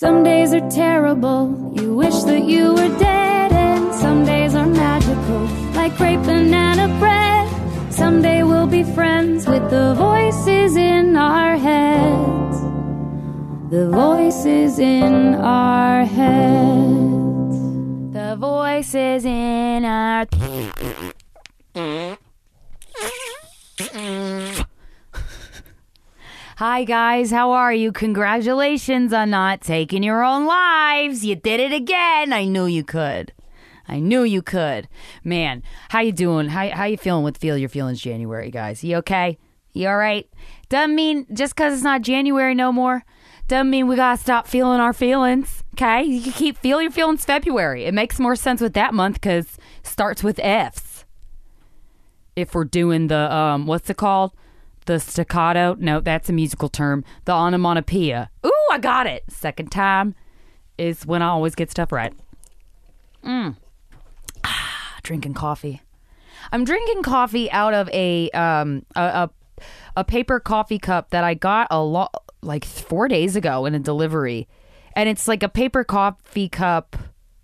Some days are terrible, you wish that you were dead, and some days are magical, like grape banana bread. Someday we'll be friends with the voices in our heads. The voices in our heads. The voices in our. Hi, guys. How are you? Congratulations on not taking your own lives. You did it again. I knew you could. I knew you could. Man, how you doing? How, how you feeling with Feel Your Feelings January, guys? You okay? You all right? Doesn't mean just because it's not January no more, doesn't mean we got to stop feeling our feelings, okay? You can keep Feel Your Feelings February. It makes more sense with that month because starts with F's. If we're doing the, um, what's it called? The staccato? No, that's a musical term. The onomatopoeia. Ooh, I got it. Second time is when I always get stuff right. Mm. Ah, drinking coffee. I'm drinking coffee out of a um a, a a paper coffee cup that I got a lot like 4 days ago in a delivery. And it's like a paper coffee cup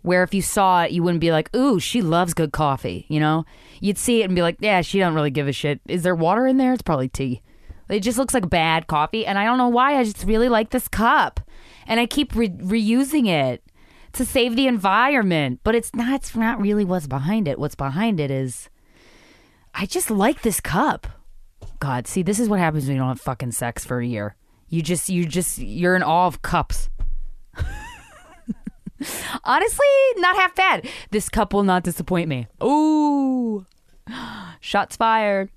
where if you saw it you wouldn't be like, "Ooh, she loves good coffee," you know? You'd see it and be like, "Yeah, she don't really give a shit. Is there water in there? It's probably tea." It just looks like bad coffee and I don't know why. I just really like this cup. And I keep re- reusing it to save the environment, but it's not it's not really what's behind it. What's behind it is I just like this cup. God, see, this is what happens when you don't have fucking sex for a year. You just, you just, you're in awe of cups. Honestly, not half bad. This cup will not disappoint me. Ooh, shots fired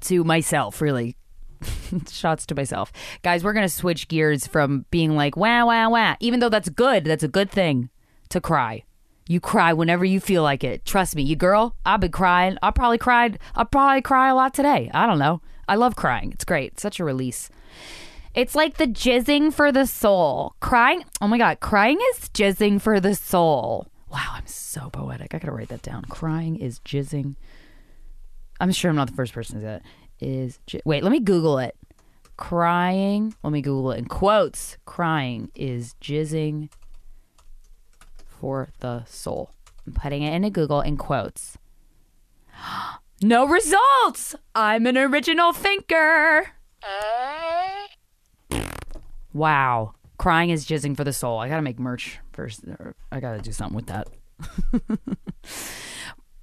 to myself, really. Shots to myself. Guys, we're going to switch gears from being like, wow, wow, wow. Even though that's good, that's a good thing to cry. You cry whenever you feel like it. Trust me, you girl, I've been crying. I probably cried. I'll probably cry a lot today. I don't know. I love crying. It's great. It's such a release. It's like the jizzing for the soul. Crying, oh my God, crying is jizzing for the soul. Wow, I'm so poetic. I gotta write that down. Crying is jizzing. I'm sure I'm not the first person to say that. Is j- wait, let me Google it. Crying. Let me Google it in quotes. Crying is jizzing for the soul. I'm putting it into Google in quotes. no results. I'm an original thinker. Oh. Wow. Crying is jizzing for the soul. I gotta make merch first. I gotta do something with that.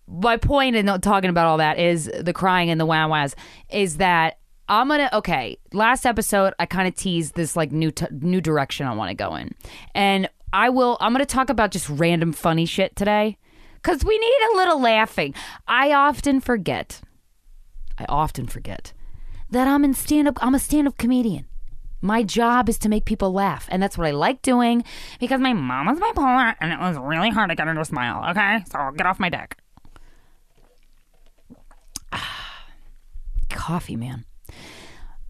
My point in talking about all that is the crying and the wow wows is that I'm gonna okay. Last episode, I kind of teased this like new t- new direction I want to go in, and I will. I'm gonna talk about just random funny shit today, cause we need a little laughing. I often forget. I often forget that I'm in stand up. I'm a stand up comedian. My job is to make people laugh, and that's what I like doing because my mom was bipolar, and it was really hard to get her to smile. Okay, so I'll get off my dick. Coffee, man.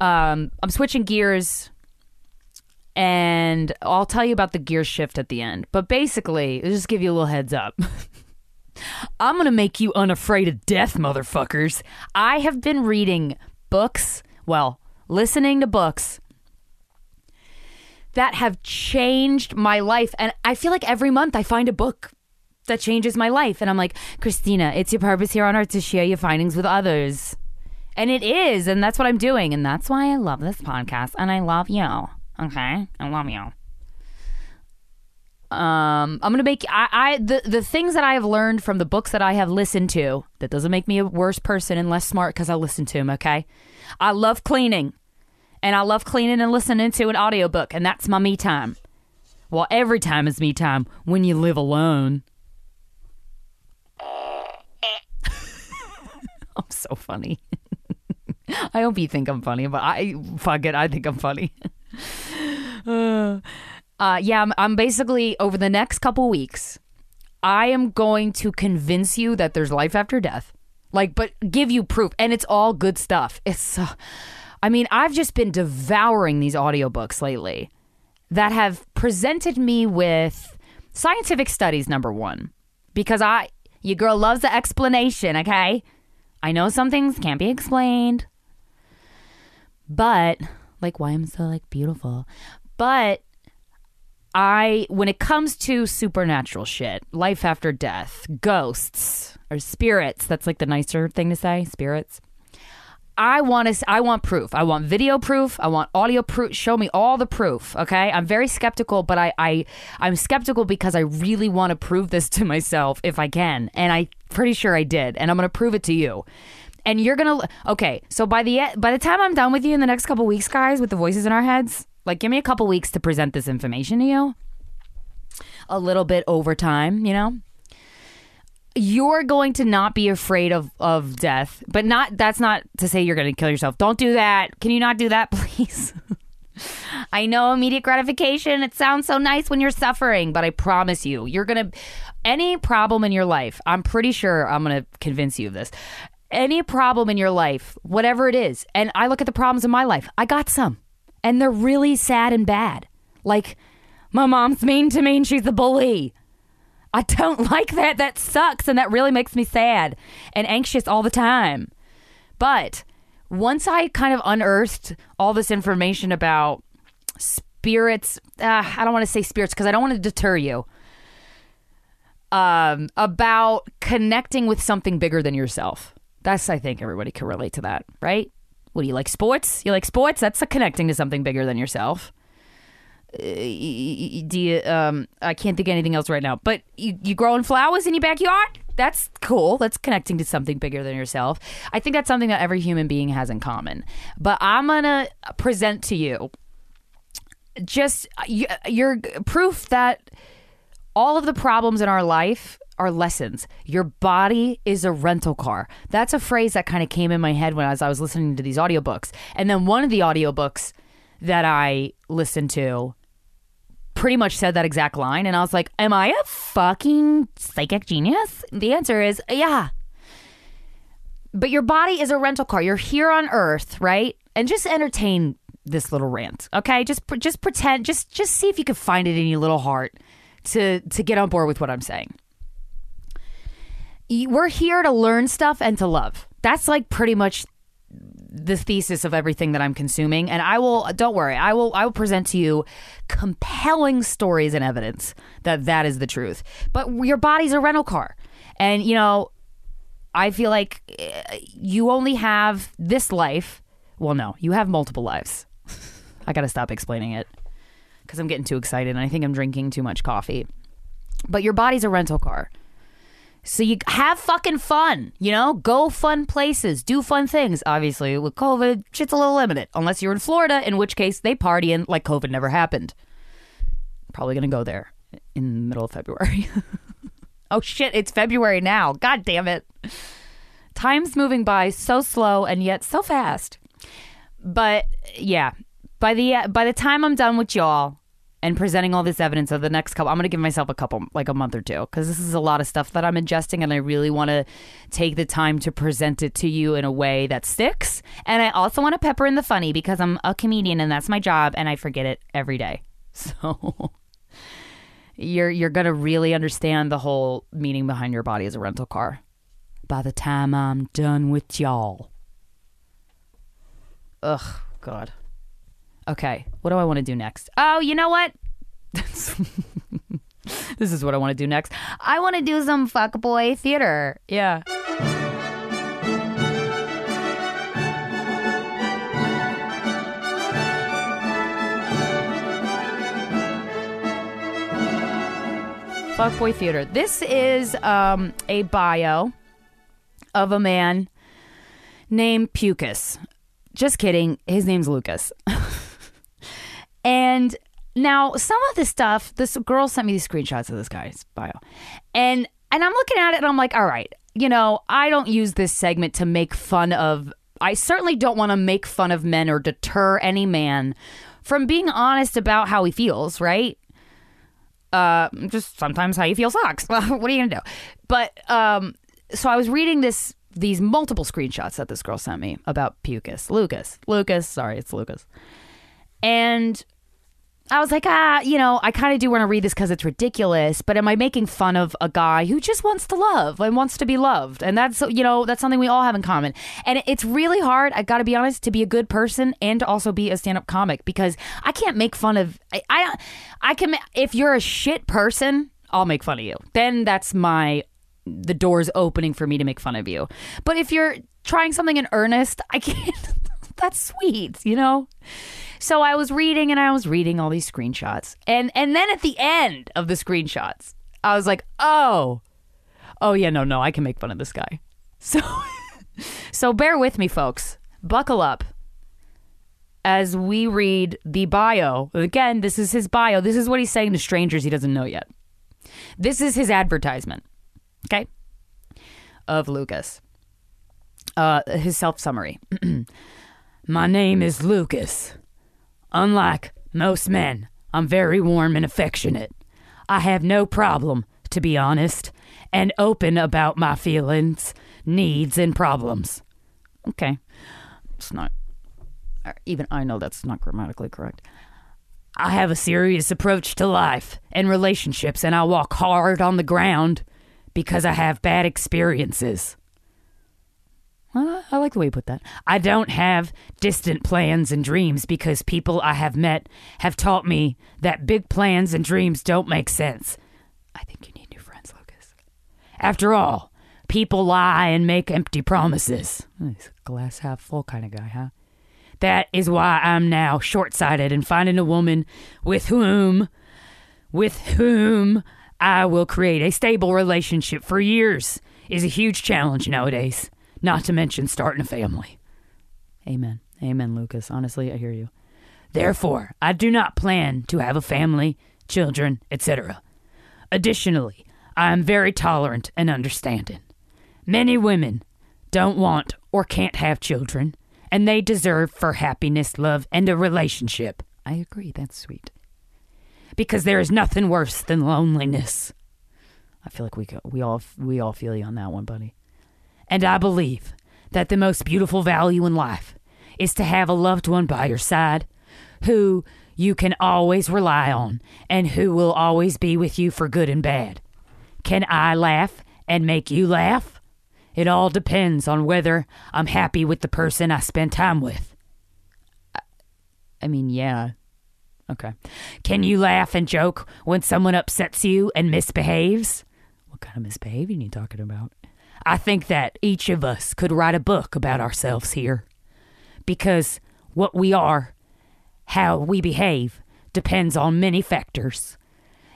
Um, I'm switching gears, and I'll tell you about the gear shift at the end. But basically, I'll just give you a little heads up. I'm gonna make you unafraid of death, motherfuckers. I have been reading books, well, listening to books that have changed my life. And I feel like every month I find a book that changes my life. And I'm like, Krystyna, it's your purpose here on earth to share your findings with others. And it is. And that's what I'm doing. And that's why I love this podcast. And I love you. Okay? I love you. Um, I'm gonna make I, I the the things that I have learned from the books that I have listened to. That doesn't make me a worse person and less smart because I listen to them. Okay, I love cleaning, and I love cleaning and listening to an audiobook, and that's my me time. Well, every time is me time when you live alone. I'm so funny. I hope you think I'm funny, but I fuck it. I think I'm funny. uh, uh, yeah, I'm, I'm basically over the next couple weeks. I am going to convince you that there's life after death, like, but give you proof, and it's all good stuff. It's, uh, I mean, I've just been devouring these audiobooks lately that have presented me with scientific studies. Number one, because I, your girl loves the explanation. Okay, I know some things can't be explained, but like why I'm so like beautiful, but I when it comes to supernatural shit, life after death, ghosts or spirits, that's like the nicer thing to say, spirits. I want to I want proof. I want video proof. I want audio proof. Show me all the proof, okay? I'm very skeptical, but I I I'm skeptical because I really want to prove this to myself if I can. And I'm pretty sure I did, and I'm going to prove it to you. And you're to Okay, so by the by the time I'm done with you in the next couple weeks, guys, with the voices in our heads, like give me a couple weeks to present this information to you. A little bit over time, you know? You're going to not be afraid of of death but not that's not to say you're going to kill yourself. Don't do that. Can you not do that please? I know immediate gratification. It sounds so nice when you're suffering but i promise you you're going to any problem in your life i'm pretty sure i'm going to convince you of this. Any problem in your life whatever it is and i look at the problems in my life i got some and they're really sad and bad. Like my mom's mean to me and she's a bully I don't like that. That sucks. And that really makes me sad and anxious all the time. But once I kind of unearthed all this information about spirits, uh, I don't want to say spirits because I don't want to deter you. Um, about connecting with something bigger than yourself. That's, I think, everybody can relate to that, right? What do you like? Sports? You like sports? That's a connecting to something bigger than yourself do you um I can't think of anything else right now. But you you growing flowers in your backyard? That's cool. That's connecting to something bigger than yourself. I think that's something that every human being has in common. But I'm to present to you just your proof that all of the problems in our life are lessons. Your body is a rental car. That's a phrase that kind of came in my head when I was, I was listening to these audiobooks. And then one of the audiobooks that I listened to pretty much said that exact line. And I was like, Am I a fucking psychic genius? The answer is yeah. But your body is a rental car. You're here on earth, right? And just entertain this little rant, okay? Just just pretend, just just see if you can find it in your little heart to to get on board with what I'm saying. We're here to learn stuff and to love. That's like pretty much the thesis of everything that I'm consuming. And I will don't worry I will I will present to you compelling stories and evidence that that is the truth. But your body's a rental car. And you know I feel like eh, you only have this life. Well no you have multiple lives. I got to stop explaining it cuz I'm getting too excited and I think I'm drinking too much coffee. But your body's a rental car so you have fucking fun, you know? Go fun places, do fun things. Obviously, with COVID, shit's a little limited. Unless you're in Florida, in which case they party and like COVID never happened. Probably gonna go there in the middle of February. oh shit, it's February now. God damn it. Time's moving by so slow and yet so fast. But yeah, by the by the time I'm done with y'all, and presenting all this evidence of the next couple i'm going to give myself a couple like a month or two because this is a lot of stuff that i'm ingesting and i really want to take the time to present it to you in a way that sticks. And i also want to pepper in the funny because i'm a comedian and that's my job and i forget it every day. So you're you're going to really understand the whole meaning behind your body as a rental car. By the time i'm done with y'all. Ugh god Okay, what do I want to do next? Oh, you know what? this is what I want to do next. I want to do some fuckboy theater. Yeah. Fuckboy theater. This is um, a bio of a man named Pucus. Just kidding. His name's Lucas. And now some of this stuff, this girl sent me these screenshots of this guy's bio. And and I'm looking at it and I'm like, all right, you know, I don't use this segment to make fun of I certainly don't want to make fun of men or deter any man from being honest about how he feels, right? Uh, just sometimes how you feel sucks. what are you gonna do? But um, so I was reading this these multiple screenshots that this girl sent me about Pucus, Lucas, Lucas. Sorry, it's Lucas, and I was like, ah, you know, I kind of do want to read this because it's ridiculous, but am I making fun of a guy who just wants to love and wants to be loved? And that's, you know, that's something we all have in common. And it's really hard, I got to be honest, to be a good person and to also be a stand up comic because I can't make fun of, I, I, I can, if you're a shit person, I'll make fun of you. Then that's my, the door's opening for me to make fun of you. But if you're trying something in earnest, I can't, that's sweet, you know? So I was reading and I was reading all these screenshots. And and then at the end of the screenshots, I was like, "Oh. Oh yeah, no, no, I can make fun of this guy." So So bear with me, folks. Buckle up. As we read the bio. Again, this is his bio. This is what he's saying to strangers he doesn't know yet. This is his advertisement. Okay? Of Lucas. Uh, his self summary. My name is Lucas. Unlike most men, I'm very warm and affectionate. I have no problem, to be honest, and open about my feelings, needs, and problems. Okay. It's not. Even I know that's not grammatically correct. I have a serious approach to life and relationships, and I walk hard on the ground because I have bad experiences. I like the way you put that. I don't have distant plans and dreams because people I have met have taught me that big plans and dreams don't make sense. I think you need new friends, Lucas. After all, people lie and make empty promises. He's a glass half full kind of guy, huh? That is why I'm now short sighted and finding a woman with whom, with whom I will create a stable relationship for years is a huge challenge nowadays not to mention starting a family. Amen. Amen, Lucas. Honestly, I hear you. Therefore, I do not plan to have a family, children, etc. Additionally, I am very tolerant and understanding. Many women don't want or can't have children, and they deserve for happiness, love, and a relationship. I agree, that's sweet. Because there is nothing worse than loneliness. I feel like we we all we all feel you on that one, buddy. And I believe that the most beautiful value in life is to have a loved one by your side who you can always rely on and who will always be with you for good and bad. Can I laugh and make you laugh? It all depends on whether I'm happy with the person I spend time with. I mean, yeah. Okay. Can you laugh and joke when someone upsets you and misbehaves? What kind of misbehavior are you talking about? I think that each of us could write a book about ourselves here because what we are, how we behave, depends on many factors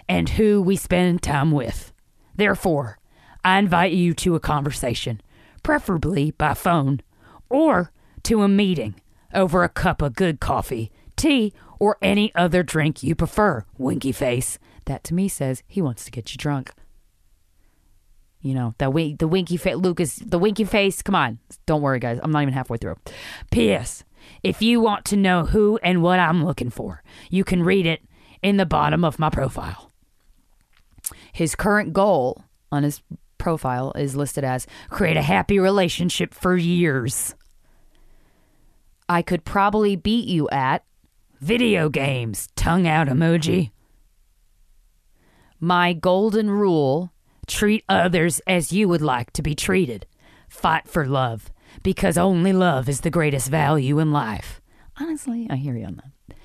and who we spend time with. Therefore, I invite you to a conversation, preferably by phone, or to a meeting over a cup of good coffee, tea, or any other drink you prefer, winky face. That to me says he wants to get you drunk. You know, that the winky face, Lucas, the winky face. Come on. Don't worry, guys. I'm not even halfway through. P.S. If you want to know who and what I'm looking for, you can read it in the bottom of my profile. His current goal on his profile is listed as create a happy relationship for years. I could probably beat you at video games, tongue out emoji. My golden rule Treat others as you would like to be treated. Fight for love, because only love is the greatest value in life. Honestly, I hear you on that.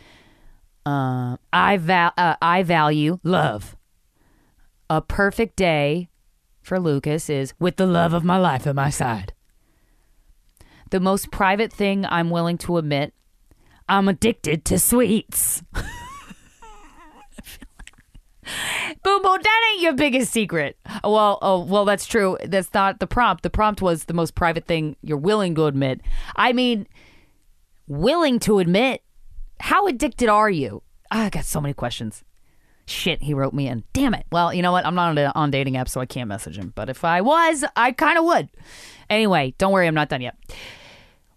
Uh, I, val- uh, I value love. A perfect day for Lucas is with the love of my life at my side. The most private thing I'm willing to admit I'm addicted to sweets. Boom, boom, that ain't your biggest secret. Well, oh, well, that's true. That's not the prompt. The prompt was the most private thing you're willing to admit. I mean, willing to admit. How addicted are you? Ah, I got so many questions. Shit, he wrote me in. Damn it. Well, you know what? I'm not on, a, on dating apps, so I can't message him. But if I was, I kind of would. Anyway, don't worry, I'm not done yet.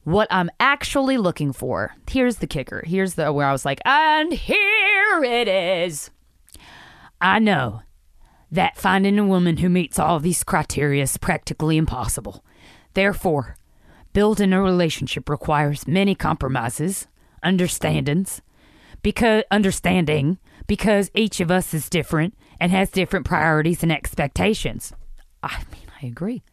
What I'm actually looking for. Here's the kicker. Here's the where I was like, and here it is. I know that finding a woman who meets all these criteria is practically impossible. Therefore, building a relationship requires many compromises, understandings, because understanding because each of us is different and has different priorities and expectations. I mean, I agree.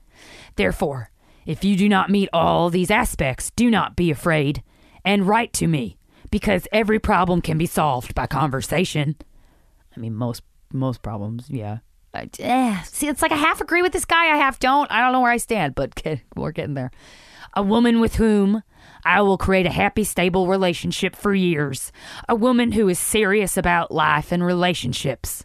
Therefore, if you do not meet all these aspects, do not be afraid and write to me because every problem can be solved by conversation. I mean, most most problems, yeah. I, eh, see, it's like I half agree with this guy, I half don't. I don't know where I stand, but we're getting there. A woman with whom I will create a happy, stable relationship for years. A woman who is serious about life and relationships.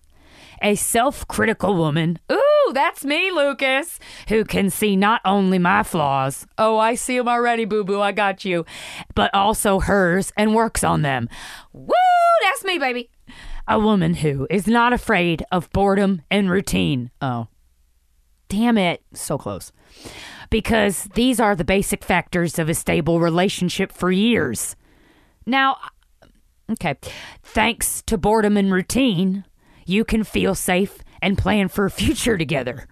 A self critical woman. Ooh, that's me, Lucas. Who can see not only my flaws. Oh, I see them already, boo boo. I got you. But also hers and works on them. Woo, that's me, baby. A woman who is not afraid of boredom and routine. Oh, damn it. So close because these are the basic factors of a stable relationship for years. Now, okay, thanks to boredom and routine, you can feel safe and plan for a future together.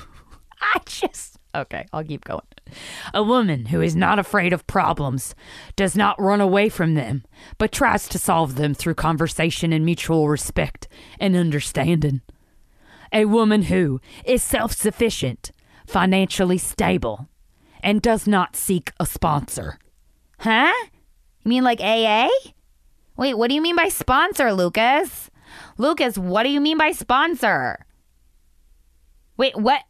I just, okay, I'll keep going. A woman who is not afraid of problems does not run away from them, but tries to solve them through conversation and mutual respect and understanding. A woman who is self sufficient financially stable, and does not seek a sponsor. Huh? You mean like AA? Wait, what do you mean by sponsor, Lucas? Lucas, what do you mean by sponsor? Wait, what?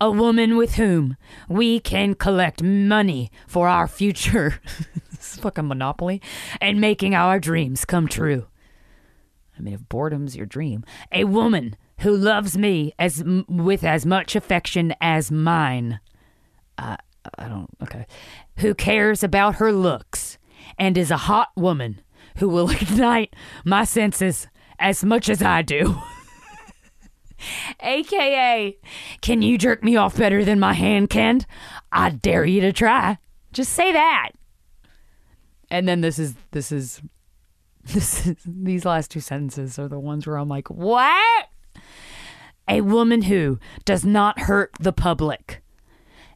A woman with whom we can collect money for our future. this is fucking monopoly. And making our dreams come true. I mean, if boredom's your dream, a woman who loves me as with as much affection as mine. Uh, I don't. Okay. Who cares about her looks and is a hot woman who will ignite my senses as much as I do. AKA, can you jerk me off better than my hand can? I dare you to try. Just say that. And then this is this is this is these last two sentences are the ones where I'm like, "What?" A woman who does not hurt the public.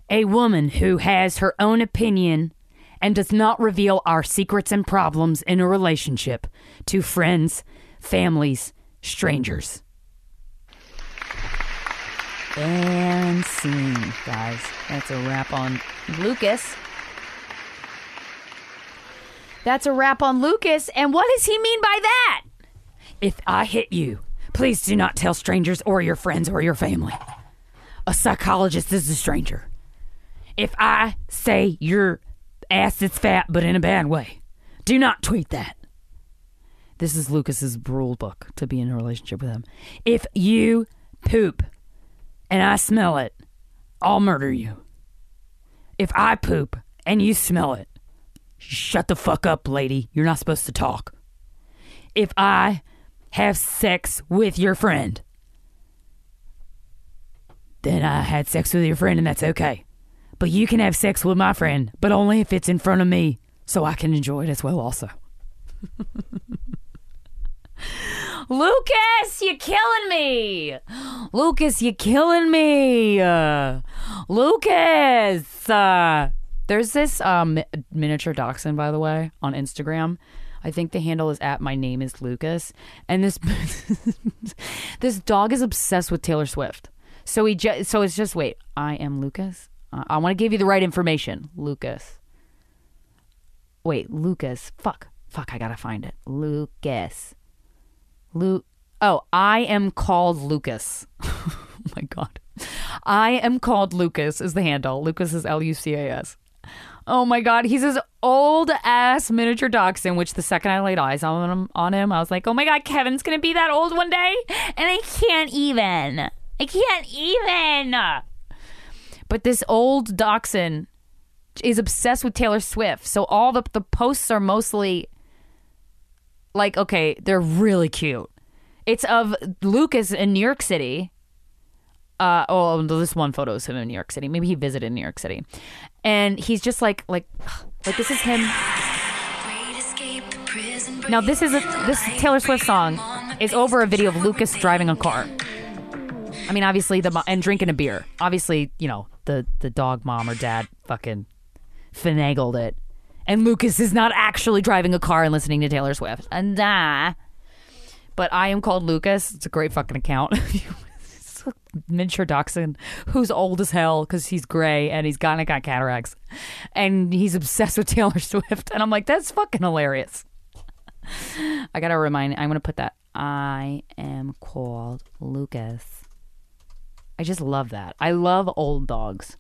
A woman who has her own opinion and does not reveal our secrets and problems in a relationship to friends, families, strangers. And scene, guys. That's a wrap on Lucas. That's a wrap on Lucas. And what does he mean by that? If I hit you, Please do not tell strangers or your friends or your family. A psychologist is a stranger. If I say your ass is fat but in a bad way, do not tweet that. This is Lucas's rule book to be in a relationship with him. If you poop and I smell it, I'll murder you. If I poop and you smell it, shut the fuck up, lady. You're not supposed to talk. If I have sex with your friend. Then I had sex with your friend, and that's okay. But you can have sex with my friend, but only if it's in front of me, so I can enjoy it as well, also. Lucas, you're killing me. Lucas, you're killing me. Lucas. Uh, there's this um, miniature dachshund, by the way, on Instagram I think the handle is at my name is Lucas, and this this dog is obsessed with Taylor Swift. So he ju- so it's just wait, I am Lucas. Uh, I want to give you the right information, Lucas. Wait, Lucas. Fuck, fuck. I gotta find it. Lucas. Lu. Oh, I am called Lucas. oh my god. I am called Lucas is the handle. Lucas is L U C A S. Oh my god, he's this old ass miniature dachshund. Which the second I laid eyes on him, on him, I was like, oh my god, Kevin's gonna be that old one day, and I can't even. I can't even. But this old dachshund is obsessed with Taylor Swift, so all the the posts are mostly like, okay, they're really cute. It's of Lucas in New York City uh, oh, this one photo is him in New York City. Maybe he visited New York City, and he's just like, like, like this is him. Now this is a this Taylor Swift song is over a video of Lucas driving a car. I mean, obviously the and drinking a beer. Obviously, you know the the dog mom or dad fucking finagled it, And Lucas is not actually driving a car and listening to Taylor Swift. And uh, but I am called Lucas. It's a great fucking account. miniature dachshund who's old as hell because he's gray and he's got, got cataracts and he's obsessed with Taylor Swift. And I'm like, that's fucking hilarious. I gotta remind. I'm gonna put that. I am called Lucas. I just love that. I love old dogs.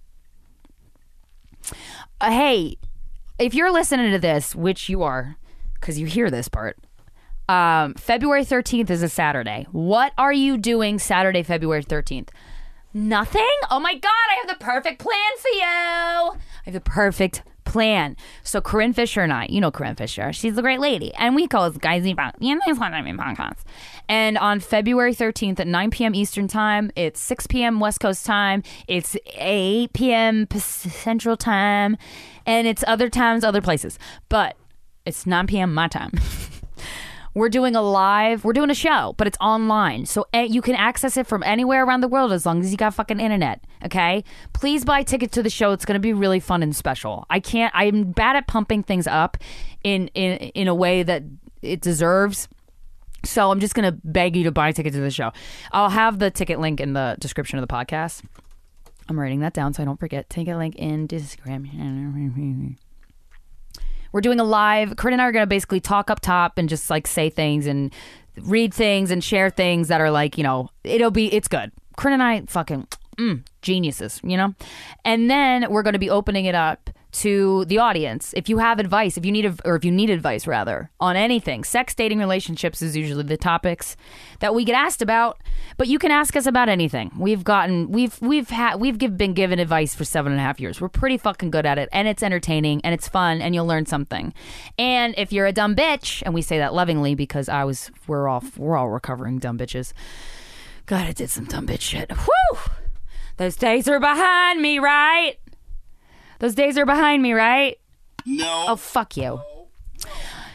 Uh, hey, if you're listening to this, which you are, because you hear this part, um, February 13th is a Saturday. What are you doing Saturday, February 13th? Nothing? Oh my God, I have the perfect plan for you. I have the perfect plan. So Corinne Fisher and I, you know Corinne Fisher, she's a great lady, and we call it Guys know podcasts. And on February 13th at 9 p.m. Eastern Time, it's 6 p.m. West Coast Time, it's 8 p.m. Central Time, and it's other times, other places, but it's 9 p.m. my time. We're doing a live, we're doing a show, but it's online. So eh, you can access it from anywhere around the world as long as you got fucking internet. Okay? Please buy tickets to the show. It's going to be really fun and special. I can't, I'm bad at pumping things up in, in, in a way that it deserves. So I'm just going to beg you to buy tickets to the show. I'll have the ticket link in the description of the podcast. I'm writing that down so I don't forget. Ticket link in description. We're doing a live. Corinne and I are going to basically talk up top and just like say things and read things and share things that are like, you know, it'll be, it's good. Corinne and I fucking mm, geniuses, you know? And then we're going to be opening it up to the audience. If you have advice, if you need, a, or if you need advice rather, on anything, sex, dating, relationships is usually the topics that we get asked about. But you can ask us about anything. We've gotten, we've, we've had, we've give, been given advice for seven and a half years. We're pretty fucking good at it, and it's entertaining, and it's fun, and you'll learn something. And if you're a dumb bitch, and we say that lovingly because I was, we're all, we're all recovering dumb bitches. God, I did some dumb bitch shit. Whew! Those days are behind me, right? Those days are behind me, right? No. Oh, fuck you.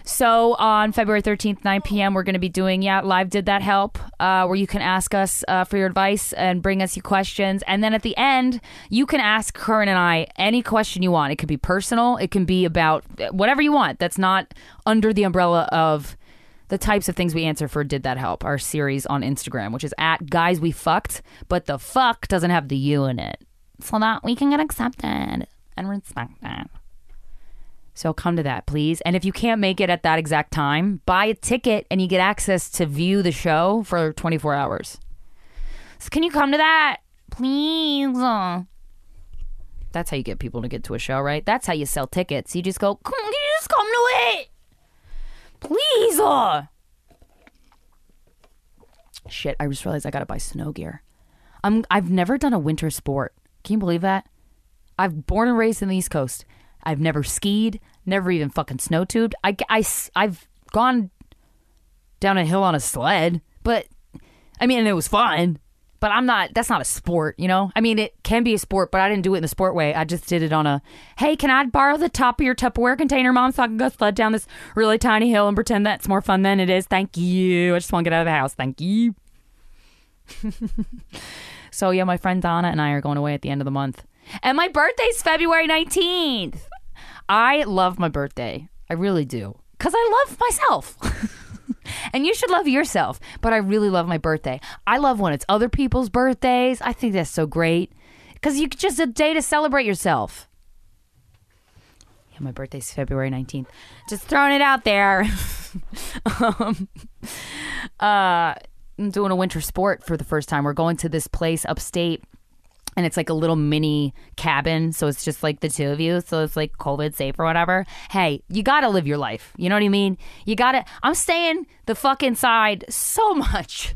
So on February 13th, 9 p.m., we're going to be doing, yeah, live Did That Help, uh, where you can ask us uh, for your advice and bring us your questions. And then at the end, you can ask Corinne and I any question you want. It could be personal, it can be about whatever you want that's not under the umbrella of the types of things we answer for Did That Help, our series on Instagram, which is at Guys We Fucked, but the fuck doesn't have the U in it. So that we can get accepted and respect that. So come to that, please. And if you can't make it at that exact time, buy a ticket and you get access to view the show for 24 hours. So can you come to that? Please. That's how you get people to get to a show, right? That's how you sell tickets. You just go, come, can you just come to it? Please. Uh. Shit, I just realized I gotta buy snow gear. I'm I've never done a winter sport. Can you believe that? I've born and raised in the East Coast. I've never skied, never even fucking snow tubed. I, I, I've gone down a hill on a sled, but I mean, it was fun. But I'm not, that's not a sport, you know? I mean, it can be a sport, but I didn't do it in the sport way. I just did it on a, hey, can I borrow the top of your Tupperware container, mom, so I can go sled down this really tiny hill and pretend that's more fun than it is? Thank you. I just want to get out of the house. Thank you. so, yeah, my friend Donna and I are going away at the end of the month. And my birthday's February 19th. I love my birthday. I really do. Because I love myself. and you should love yourself. But I really love my birthday. I love when it's other people's birthdays. I think that's so great. Because you just a day to celebrate yourself. Yeah, my birthday's February 19th. Just throwing it out there. um, uh, I'm doing a winter sport for the first time. We're going to this place upstate and it's like a little mini cabin so it's just like the two of you so it's like covid safe or whatever. Hey you gotta live your life. You know what i mean? You gotta i'm staying the fuck inside so much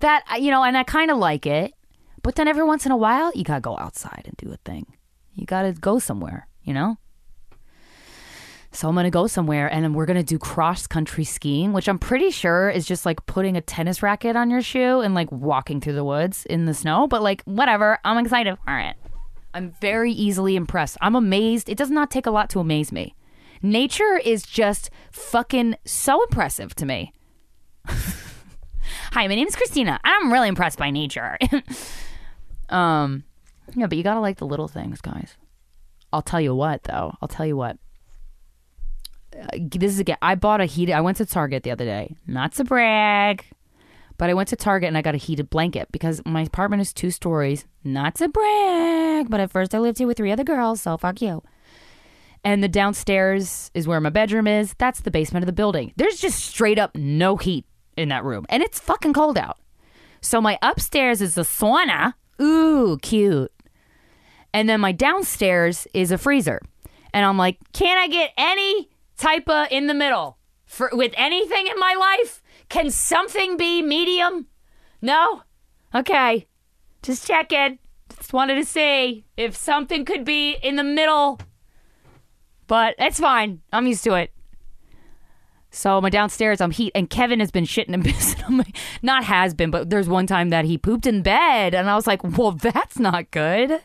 that you know and i kind of like it but then every once in a while you gotta go outside and do a thing. You gotta go somewhere you know so I'm going to go somewhere and we're going to do cross country skiing, which I'm pretty sure is just like putting a tennis racket on your shoe and like walking through the woods in the snow. But like, whatever. I'm excited for it. I'm very easily impressed. I'm amazed. It does not take a lot to amaze me. Nature is just fucking so impressive to me. Hi, my name is Krystyna. I'm really impressed by nature. um, yeah, but you gotta like the little things, guys. I'll tell you what, though. I'll tell you what Uh, this is again. I bought a heated. I went to Target the other day. Not to brag, but I went to Target and I got a heated blanket because my apartment is two stories. Not to brag, but at first I lived here with three other girls, so fuck you. And the downstairs is where my bedroom is. That's the basement of the building. There's just straight up no heat in that room, and it's fucking cold out. So my upstairs is a sauna. Ooh, cute. And then my downstairs is a freezer. And I'm like, can I get any type of in the middle for with anything in my life? Can something be medium? No? Okay. Just checking. Just wanted to see if something could be in the middle. But it's fine. I'm used to it. So my downstairs, I'm heat, and Kevin has been shitting and pissing on my. Not has been, but there's one time that he pooped in bed, and I was like, "Well, that's not good."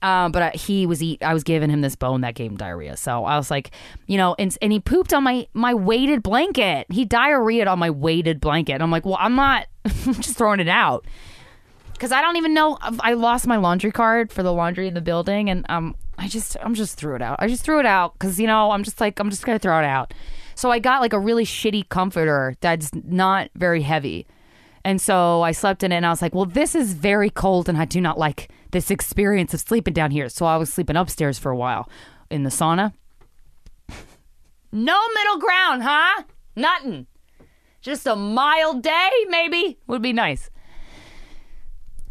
Um, but I, he was eat. I was giving him this bone that gave him diarrhea. So I was like, you know, and and he pooped on my my weighted blanket. He diarrheaed on my weighted blanket. And I'm like, well, I'm not just throwing it out because I don't even know. I lost my laundry card for the laundry in the building, and um, I just I'm just threw it out. I just threw it out because you know I'm just like I'm just gonna throw it out. So I got like a really shitty comforter that's not very heavy. And so I slept in it and I was like, well, this is very cold and I do not like this experience of sleeping down here. So I was sleeping upstairs for a while in the sauna. No middle ground, huh? Nothing. Just a mild day, maybe, would be nice.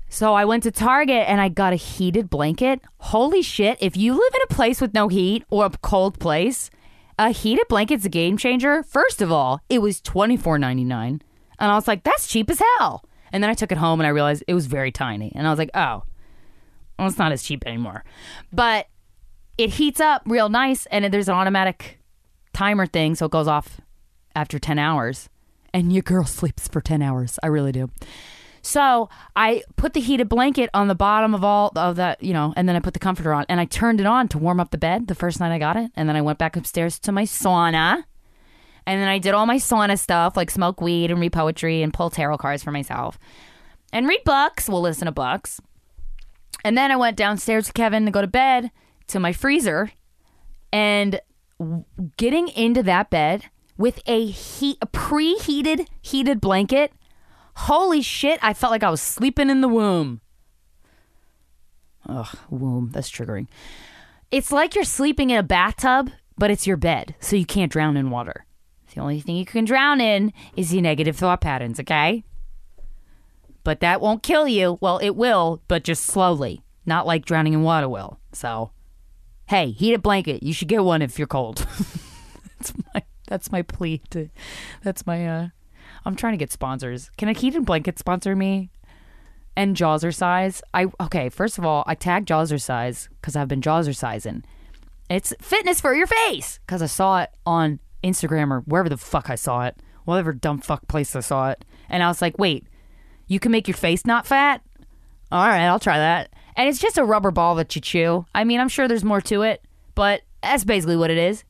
So I went to Target and I got a heated blanket. Holy shit, if you live in a place with no heat or a cold place, a heated blanket's a game changer. First of all, it was twenty four ninety nine, and I was like, "That's cheap as hell." And then I took it home and I realized it was very tiny, and I was like, "Oh, well, it's not as cheap anymore." But it heats up real nice, and there's an automatic timer thing, so it goes off after ten hours, and your girl sleeps for ten hours. I really do. So I put the heated blanket on the bottom of all of that, you know, and then I put the comforter on and I turned it on to warm up the bed the first night I got it. And then I went back upstairs to my sauna. And then I did all my sauna stuff like smoke weed and read poetry and pull tarot cards for myself and read books. We'll listen to books. And then I went downstairs to Kevin to go to bed to my freezer and getting into that bed with a heat a preheated heated blanket Holy shit, I felt like I was sleeping in the womb. Ugh, womb, that's triggering. It's like you're sleeping in a bathtub, but it's your bed, so you can't drown in water. The only thing you can drown in is your negative thought patterns, okay? But that won't kill you. Well, it will, but just slowly. Not like drowning in water will. So, hey, heat a blanket. You should get one if you're cold. that's my that's my plea to that's my uh I'm trying to get sponsors. Can a heated blanket sponsor me? And Jawzrsize. I okay. First of all, I tagged Jawzrsize because I've been Jawzrsizing. It's fitness for your face because I saw it on Instagram or wherever the fuck I saw it, whatever dumb fuck place I saw it, and I was like, wait, you can make your face not fat. All right, I'll try that. And it's just a rubber ball that you chew. I mean, I'm sure there's more to it, but that's basically what it is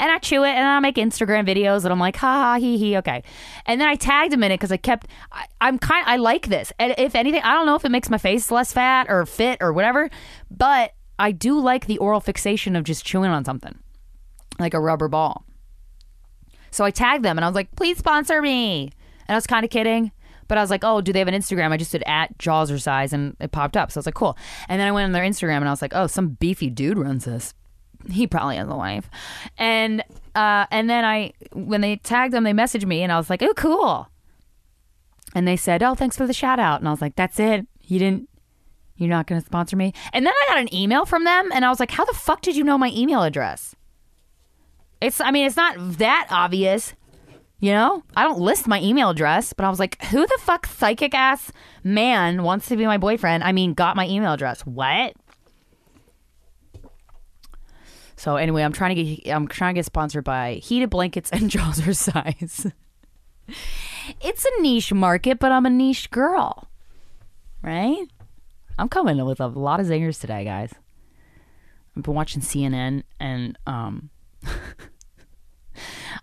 and I chew it and I make Instagram videos and I'm like, ha ha, he he, okay. And then I tagged him in it because I kept, I, am kind, I like this. And if anything, I don't know if it makes my face less fat or fit or whatever, but I do like the oral fixation of just chewing on something like a rubber ball. So I tagged them and I was like, please sponsor me. And I was kind of kidding. But I was like, oh, do they have an Instagram? I just did at Jawzrsize and it popped up. So I was like, cool. And then I went on their Instagram and I was like, oh, some beefy dude runs this he probably has a wife. And uh, and then I when they tagged them, they messaged me, and I was like, oh, cool. And they said, oh, thanks for the shout out. And I was like, that's it. You didn't. You're not going to sponsor me. And then I got an email from them, and I was like, how the fuck did you know my email address? It's. I mean, it's not that obvious. You know, I don't list my email address, but I was like, who the fuck psychic ass man wants to be my boyfriend? I mean, got my email address. What? So anyway, I'm trying to get I'm trying to get sponsored by Heated Blankets and Jawzrsize. it's a niche market, but I'm a niche girl. Right? I'm coming in with a lot of zingers today, guys. I've been watching CNN and um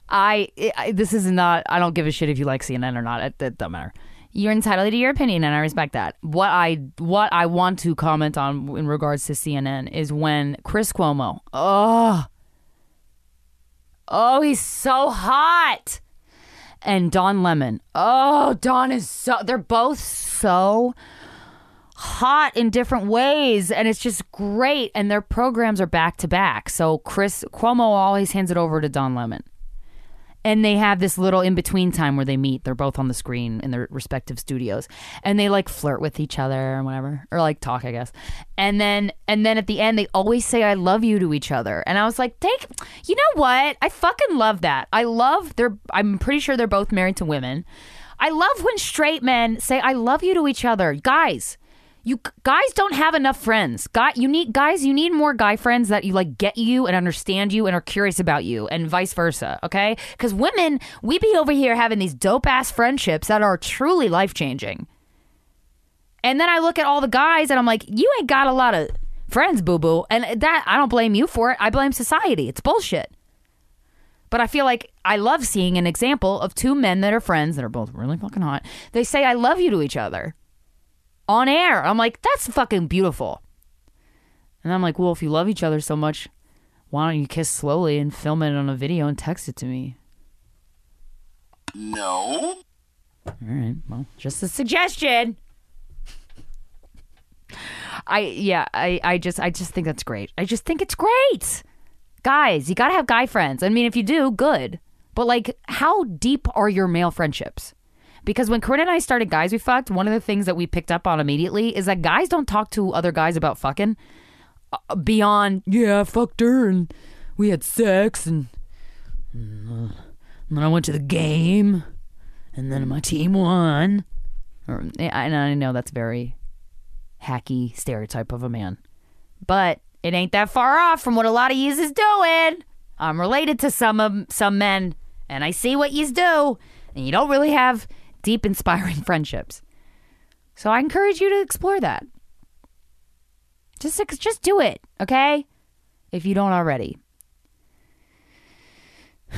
I, I, this is not I don't give a shit if you like CNN or not. It, it doesn't matter you're entitled to your opinion and I respect that. What I what I want to comment on in regards to CNN is when Chris Cuomo, oh Oh, he's so hot. And Don Lemon. Oh, Don is so. They're both so hot in different ways and it's just great and their programs are back to back so chris cuomo always hands it over to don lemon and they have this little in between time where they meet. They're both on the screen in their respective studios. And they like flirt with each other and whatever. Or like talk i guess. And then and then at the end they always say i love you to each other. And i was like take you know what? I fucking love that. I love they're i'm pretty sure they're both married to women. I love when straight men say i love you to each other. Guys you guys don't have enough friends. Guy, you need guys. You need more guy friends that you like get you and understand you and are curious about you, and vice versa. Okay, because women, we be over here having these dope ass friendships that are truly life changing. And then I look at all the guys and I'm like, you ain't got a lot of friends, boo boo. And that I don't blame you for it. I blame society. It's bullshit. But I feel like I love seeing an example of two men that are friends that are both really fucking hot. They say I love you to each other on air. I'm like, that's fucking beautiful. And I'm like, well, if you love each other so much, why don't you kiss slowly and film it on a video and text it to me? No. All right. Well, just a suggestion. I yeah, I I just I just think that's great. I just think it's great. Guys, you got to have guy friends. I mean, if you do, good. But like how deep are your male friendships? Because when Corinne and I started Guys We Fucked, one of the things that we picked up on immediately is that guys don't talk to other guys about fucking uh, beyond, yeah, I fucked her and we had sex and, and then I went to the game and then my team won. Or, and I know that's very hacky stereotype of a man. But it ain't that far off from what a lot of yous is doing. I'm related to some of some men, and I see what yous do, and you don't really have deep, inspiring friendships. So I encourage you to explore that. Just, just do it, okay? If you don't already.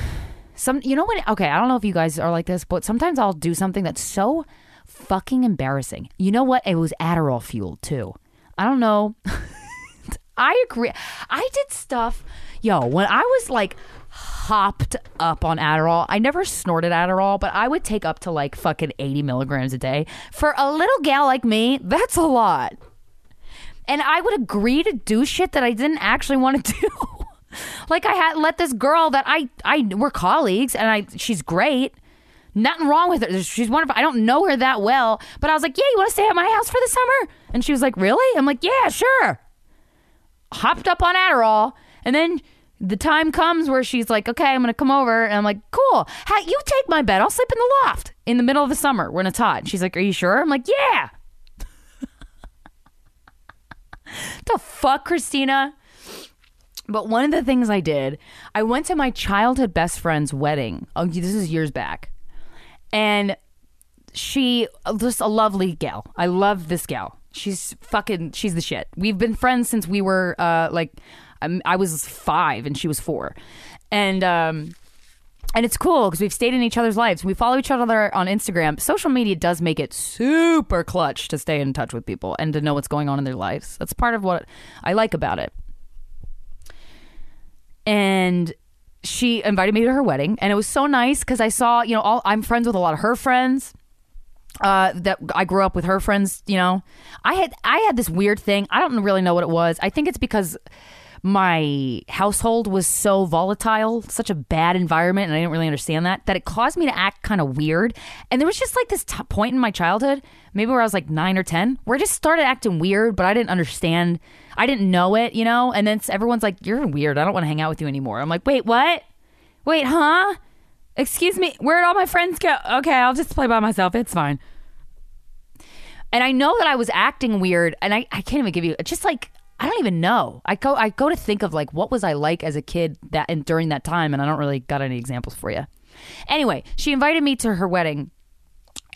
Some, you know what? Okay, I don't know if you guys are like this, but sometimes I'll do something that's so fucking embarrassing. You know what? It was Adderall fueled too. I don't know. I agree. I did stuff, yo, when I was like hopped up on Adderall. I never snorted Adderall, but I would take up to like fucking 80 milligrams a day. For a little gal like me, that's a lot. And I would agree to do shit that I didn't actually want to do. like I had let this girl that I I we're colleagues and I she's great. Nothing wrong with her. She's wonderful. I don't know her that well, but I was like, "Yeah, you want to stay at my house for the summer?" And she was like, "Really?" I'm like, "Yeah, sure." Hopped up on Adderall, and then the time comes where she's like, okay, I'm gonna come over, and I'm like, cool. You take my bed. I'll sleep in the loft in the middle of the summer when it's hot. And she's like, are you sure? I'm like, yeah. the fuck, Krystyna. But one of the things I did, I went to my childhood best friend's wedding. Oh, this is years back, and she just a lovely gal. I love this gal. She's fucking. She's the shit. We've been friends since we were uh, like I'm, I was five and she was four, and um, and it's cool because we've stayed in each other's lives. We follow each other on Instagram. Social media does make it super clutch to stay in touch with people and to know what's going on in their lives. That's part of what I like about it. And she invited me to her wedding, and it was so nice because I saw, you know, all I'm friends with a lot of her friends. Uh, that I grew up with her friends, you know. I had I had this weird thing. I don't really know what it was. I think it's because my household was so volatile, such a bad environment, and I didn't really understand that, that it caused me to act kind of weird. And there was just like this t- point in my childhood, maybe where I was like nine or 10, where I just started acting weird, but I didn't understand. I didn't know it, you know? And then everyone's like, you're weird. I don't want to hang out with you anymore. I'm like, wait, what? Wait, huh? Excuse me, where'd all my friends go? Okay, I'll just play by myself. It's fine. And I know that I was acting weird, and I, I can't even give you just like I don't even know. I go I go to think of like what was I like as a kid that and during that time, and I don't really got any examples for you. Anyway, she invited me to her wedding,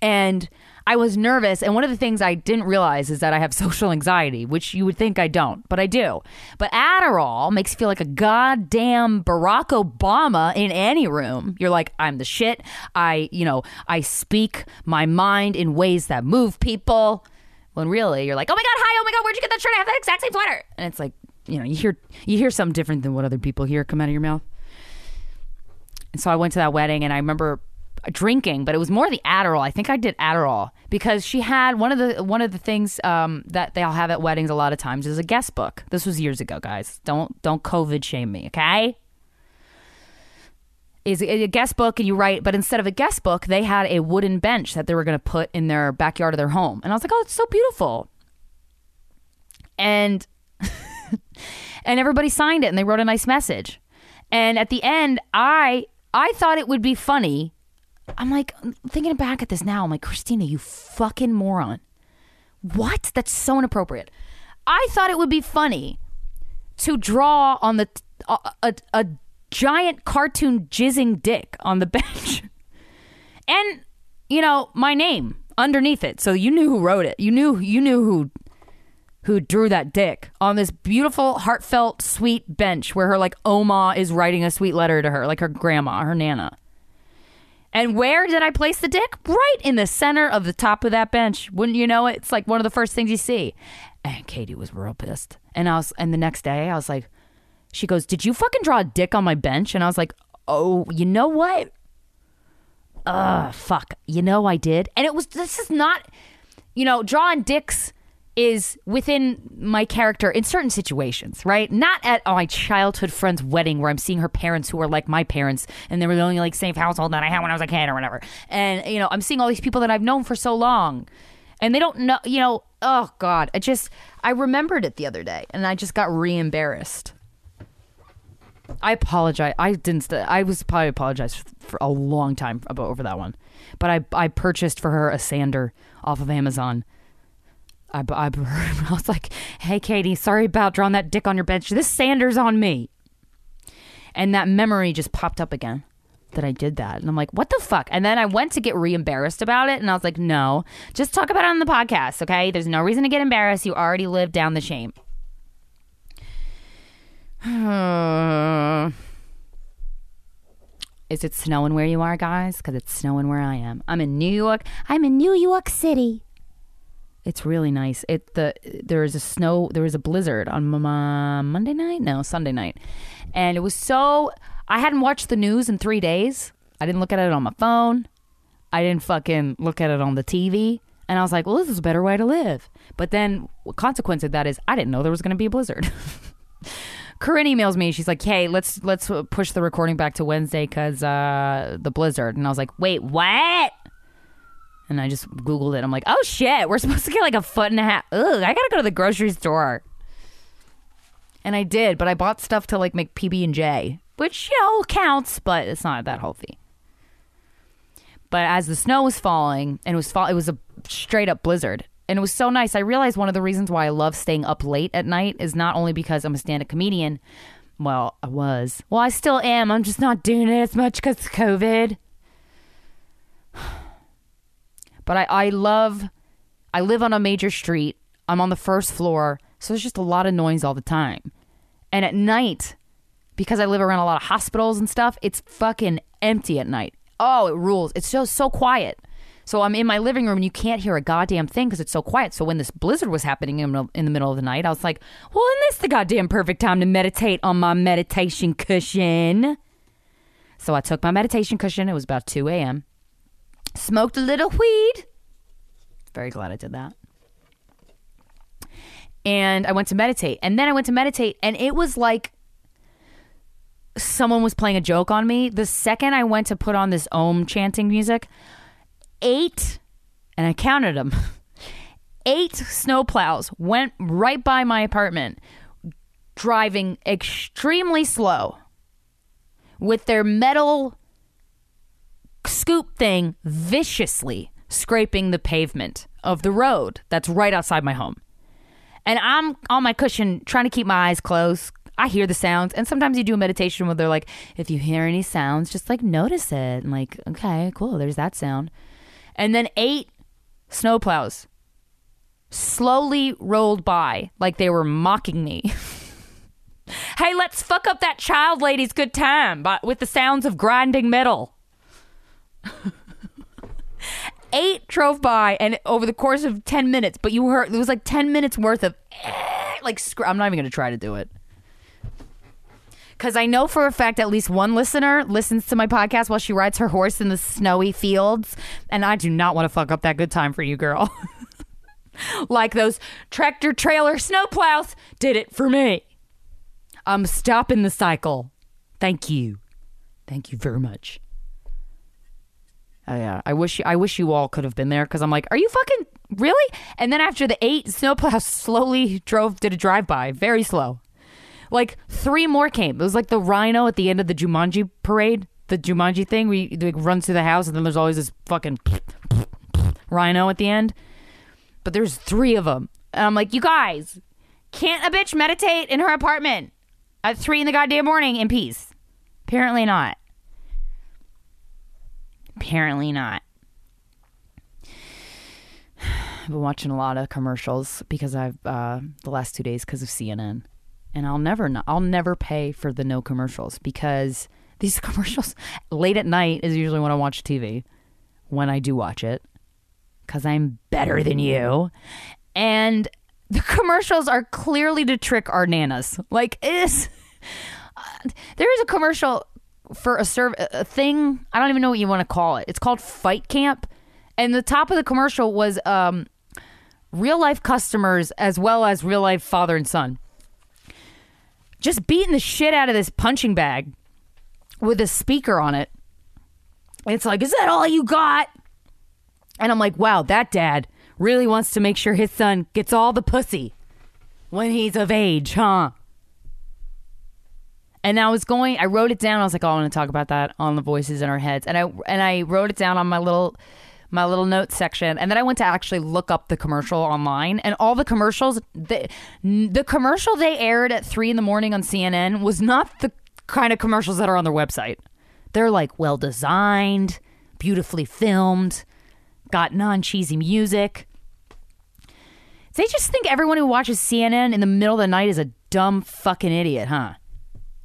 and I was nervous. And one of the things I didn't realize is that I have social anxiety, which you would think I don't, but I do. But Adderall makes you feel like a goddamn Barack Obama in any room. You're like, I'm the shit. I, you know, I speak my mind in ways that move people. When really you're like, oh my god, hi, oh my god, where'd you get that shirt? I have that exact same sweater. And it's like, you know, you hear you hear something different than what other people hear come out of your mouth. And so I went to that wedding and I remember drinking, but it was more the Adderall. I think I did Adderall because she had one of the one of the things um, that they all have at weddings a lot of times is a guest book. This was years ago, guys. Don't don't COVID shame me, okay? Is a guest book and you write, but instead of a guest book, they had a wooden bench that they were going to put in their backyard of their home, and I was like, oh, it's so beautiful. And and everybody signed it and they wrote a nice message. And at the end, I I thought it would be funny I'm like thinking back at this now. I'm like, Krystyna, you fucking moron. What? That's so inappropriate. I thought it would be funny to draw on the a, a, a giant cartoon jizzing dick on the bench, and you know my name underneath it, so you knew who wrote it. You knew you knew who who drew that dick on this beautiful, heartfelt, sweet bench where her like Oma is writing a sweet letter to her, like her grandma, her nana. And where did I place the dick? Right in the center of the top of that bench. Wouldn't you know it? It's like one of the first things you see. And Katie was real pissed. And I was and the next day I was like, she goes, Did you fucking draw a dick on my bench? And I was like, Oh, you know what? Ugh, fuck. You know I did. And it was this is not you know, drawing dicks is within my character in certain situations, right? Not at oh, my childhood friend's wedding where I'm seeing her parents who are like my parents and they were the only like same household that I had when I was a kid or whatever. And you know, I'm seeing all these people that I've known for so long. And they don't know, you know, oh god, I just I remembered it the other day and I just got re-embarrassed. I apologize. I didn't. St- I was probably apologized for a long time about over that one, but I I purchased for her a sander off of Amazon I, I, I was like, hey, Katie, sorry about drawing that dick on your bench. This Sanders on me. And that memory just popped up again that I did that. And I'm like, what the fuck? And then I went to get re embarrassed about it. And I was like, no, just talk about it on the podcast, okay? There's no reason to get embarrassed. You already lived down the shame. Is it snowing where you are, guys? Because it's snowing where I am. I'm in New York. I'm in New York City. It's really nice. It the there is a snow there was a blizzard on uh, Monday night, no Sunday night, and it was so I hadn't watched the news in three days. I didn't look at it on my phone. I didn't fucking look at it on the TV. And I was like, well, this is a better way to live. But then, consequence of that is, I didn't know there was going to be a blizzard. Corinne emails me. She's like, "Hey, let's let's push the recording back to Wednesday because uh, the blizzard." And I was like, "Wait, what?" And I just Googled it. I'm like, oh shit, we're supposed to get like a foot and a half. Ugh, I gotta go to the grocery store. And I did, but I bought stuff to like make PB and J, which you know counts, but it's not that healthy. But as the snow was falling, and it was fall, it was a straight up blizzard, and it was so nice. I realized one of the reasons why I love staying up late at night is not only because I'm a stand up comedian. Well, I was. Well, I still am. I'm just not doing it as much because COVID. But I, I love, I live on a major street. I'm on the first floor. So there's just a lot of noise all the time. And at night, because I live around a lot of hospitals and stuff, it's fucking empty at night. Oh, it rules. It's just so quiet. So I'm in my living room and you can't hear a goddamn thing because it's so quiet. So when this blizzard was happening in, the middle of the night, I was like, well, isn't this the goddamn perfect time to meditate on my meditation cushion? So I took my meditation cushion. It was about 2 a.m smoked a little weed. Very glad I did that. And I went to meditate. And then I went to meditate, and it was like someone was playing a joke on me. The second I went to put on this Om chanting music, eight, and I counted them, eight snowplows went right by my apartment, driving extremely slow with their metal scoop thing viciously scraping the pavement of the road that's right outside my home. And I'm on my cushion trying to keep my eyes closed. I hear the sounds. And sometimes you do a meditation where they're like, if you hear any sounds, just like notice it. And like, okay, cool, there's that sound. And then eight snowplows slowly rolled by like they were mocking me. hey, let's fuck up that child lady's good time but with the sounds of grinding metal. Eight drove by, and over the course of ten minutes, but you heard it was like ten minutes worth of eh, like. Sc- I'm not even gonna try to do it Because I know for a fact at least one listener listens to my podcast while she rides her horse in the snowy fields. And I do not want to fuck up that good time for you, girl. like those tractor trailer snowplows did it for me. I'm stopping the cycle. Thank you. Thank you very much. Oh, yeah, I wish I wish you all could have been there because I'm like, are you fucking really? And then after the eight snowplows slowly drove, did a drive by, very slow. Like three more came. It was like the rhino at the end of the Jumanji parade, the Jumanji thing. We like, run through the house and then there's always this fucking rhino at the end. But there's three of them, and I'm like, you guys, can't a bitch meditate in her apartment at three in the goddamn morning in peace? Apparently not. Apparently not. I've been watching a lot of commercials because I've uh, the last two days because of CNN, and I'll never I'll never pay for the no commercials because these commercials late at night is usually when I watch TV. When I do watch it, because I'm better than you, and the commercials are clearly to trick our nanas. Like is. There is a commercial for a serve a thing. I don't even know what you want to call it. It's called Fight Camp, and the top of the commercial was um, real life customers as well as real life father and son, just beating the shit out of this punching bag with a speaker on it. It's like, is that all you got? And I'm like, wow, that dad really wants to make sure his son gets all the pussy when he's of age, huh? And I was going, I wrote it down. I was like, oh, I want to talk about that on the voices in our heads. And I and I wrote it down on my little my little notes section. And then I went to actually look up the commercial online. And all the commercials, the, the commercial they aired at three in the morning on CNN was not the kind of commercials that are on their website. They're like well designed, beautifully filmed, got non cheesy music. They just think everyone who watches CNN in the middle of the night is a dumb fucking idiot, huh?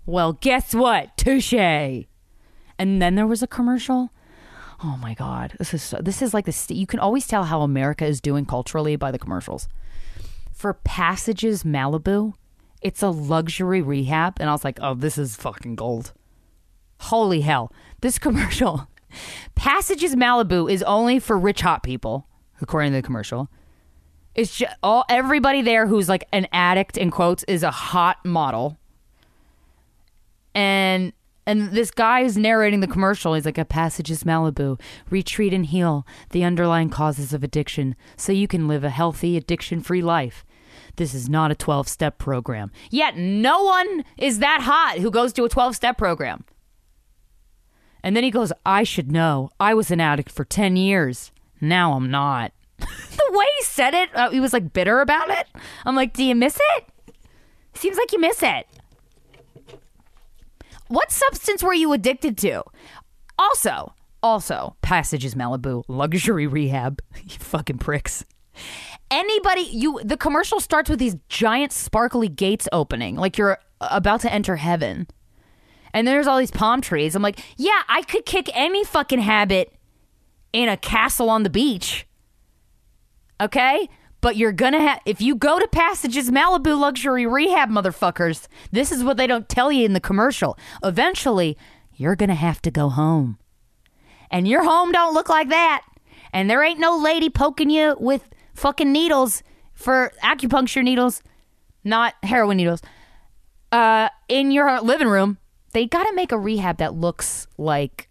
Well, guess what? Touche. And then there was a commercial. Oh my god, this is so, this is like the you can always tell how America is doing culturally by the commercials. For Passages Malibu, it's a luxury rehab, and I was like, oh, this is fucking gold. Holy hell, this commercial. Passages Malibu is only for rich hot people, according to the commercial. It's just all everybody there who's like an addict in quotes is a hot model and and this guy is narrating the commercial. He's like, "A Passages Malibu. Retreat and heal the underlying causes of addiction, so you can live a healthy, addiction-free life." This is not a 12-step program. Yet no one is that hot who goes to a 12-step program. And then he goes, "I should know. I was an addict for 10 years. Now I'm not." the way he said it, uh, he was like bitter about it. I'm like, "Do you miss it?" Seems like you miss it. What substance were you addicted to? Also, also, Passages Malibu, luxury rehab. you fucking pricks. Anybody, you, the commercial starts with these giant sparkly gates opening, like you're about to enter heaven. And there's all these palm trees. I'm like, yeah, I could kick any fucking habit in a castle on the beach. Okay? But you're gonna have, if you go to Passages Malibu Luxury Rehab, motherfuckers, this is what they don't tell you in the commercial. Eventually, you're gonna have to go home. And your home don't look like that. And there ain't no lady poking you with fucking needles for acupuncture needles, not heroin needles, uh, in your living room. They gotta make a rehab that looks like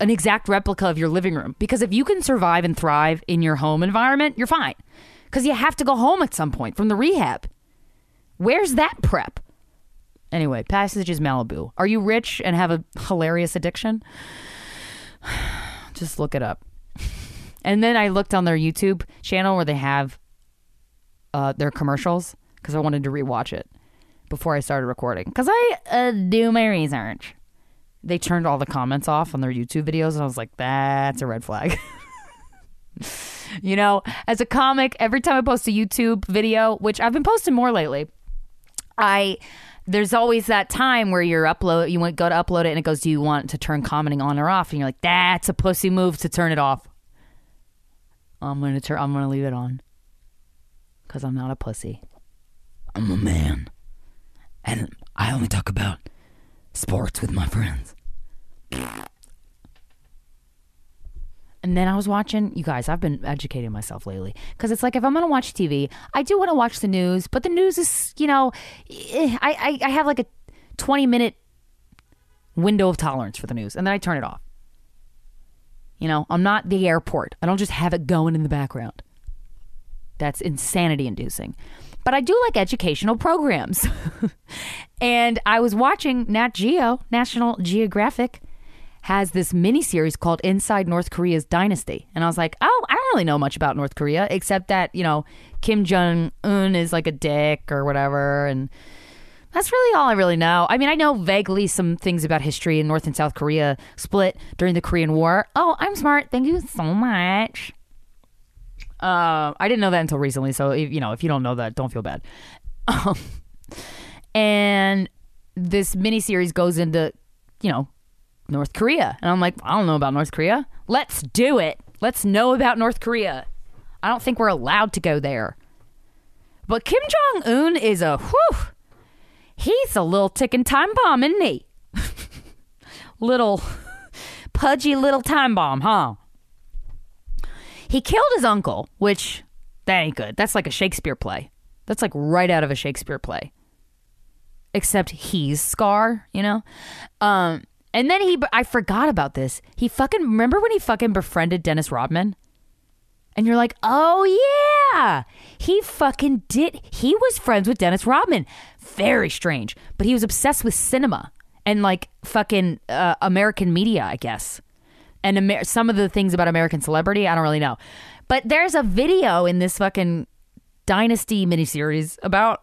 an exact replica of your living room. Because if you can survive and thrive in your home environment, you're fine. Because you have to go home at some point from the rehab. Where's that prep? Anyway, Passages Malibu. Are you rich and have a hilarious addiction? Just look it up. And then I looked on their YouTube channel where they have uh, their commercials because I wanted to rewatch it before I started recording because I uh, do my research they turned all the comments off on their YouTube videos, and I was like, that's a red flag. you know, as a comic, every time I post a YouTube video, which I've been posting more lately, I there's always that time where you're upload you want go to upload it and it goes, Do you want to turn commenting on or off? And you're like, That's a pussy move to turn it off. I'm gonna turn I'm gonna leave it on. Cause I'm not a pussy. I'm a man. and I only talk about sports with my friends. And then I was watching, you guys, I've been educating myself lately. Because it's like if I'm going to watch TV, I do want to watch the news, but the news is, you know, eh, I, I, I have like a 20 minute window of tolerance for the news, and then I turn it off. You know, I'm not the airport. I don't just have it going in the background. That's insanity inducing. But I do like educational programs. and I was watching Nat Geo, National Geographic, has this mini series called Inside North Korea's Dynasty. And I was like, oh, I don't really know much about North Korea, except that, you know, Kim Jong un is like a dick or whatever. And that's really all I really know. I mean, I know vaguely some things about history in North and South Korea split during the Korean War. Oh, I'm smart. Thank you so much. Uh, I didn't know that until recently. So, if, you know, if you don't know that, don't feel bad. Um, and this miniseries goes into, you know, North Korea. And I'm like, I don't know about North Korea. Let's do it. Let's know about North Korea. I don't think we're allowed to go there. But Kim Jong un is a whew. He's a little ticking time bomb, isn't he? little pudgy little time bomb, huh? He killed his uncle, which that ain't good. That's like a Shakespeare play. That's like right out of a Shakespeare play. Except he's Scar, you know? Um, and then he, I forgot about this. He fucking, remember when he fucking befriended Dennis Rodman? And you're like, oh yeah, he fucking did. He was friends with Dennis Rodman. Very strange. But he was obsessed with cinema and like fucking uh, American media, I guess. And Amer- some of the things about American celebrity, I don't really know. But there's a video in this fucking Dynasty miniseries about,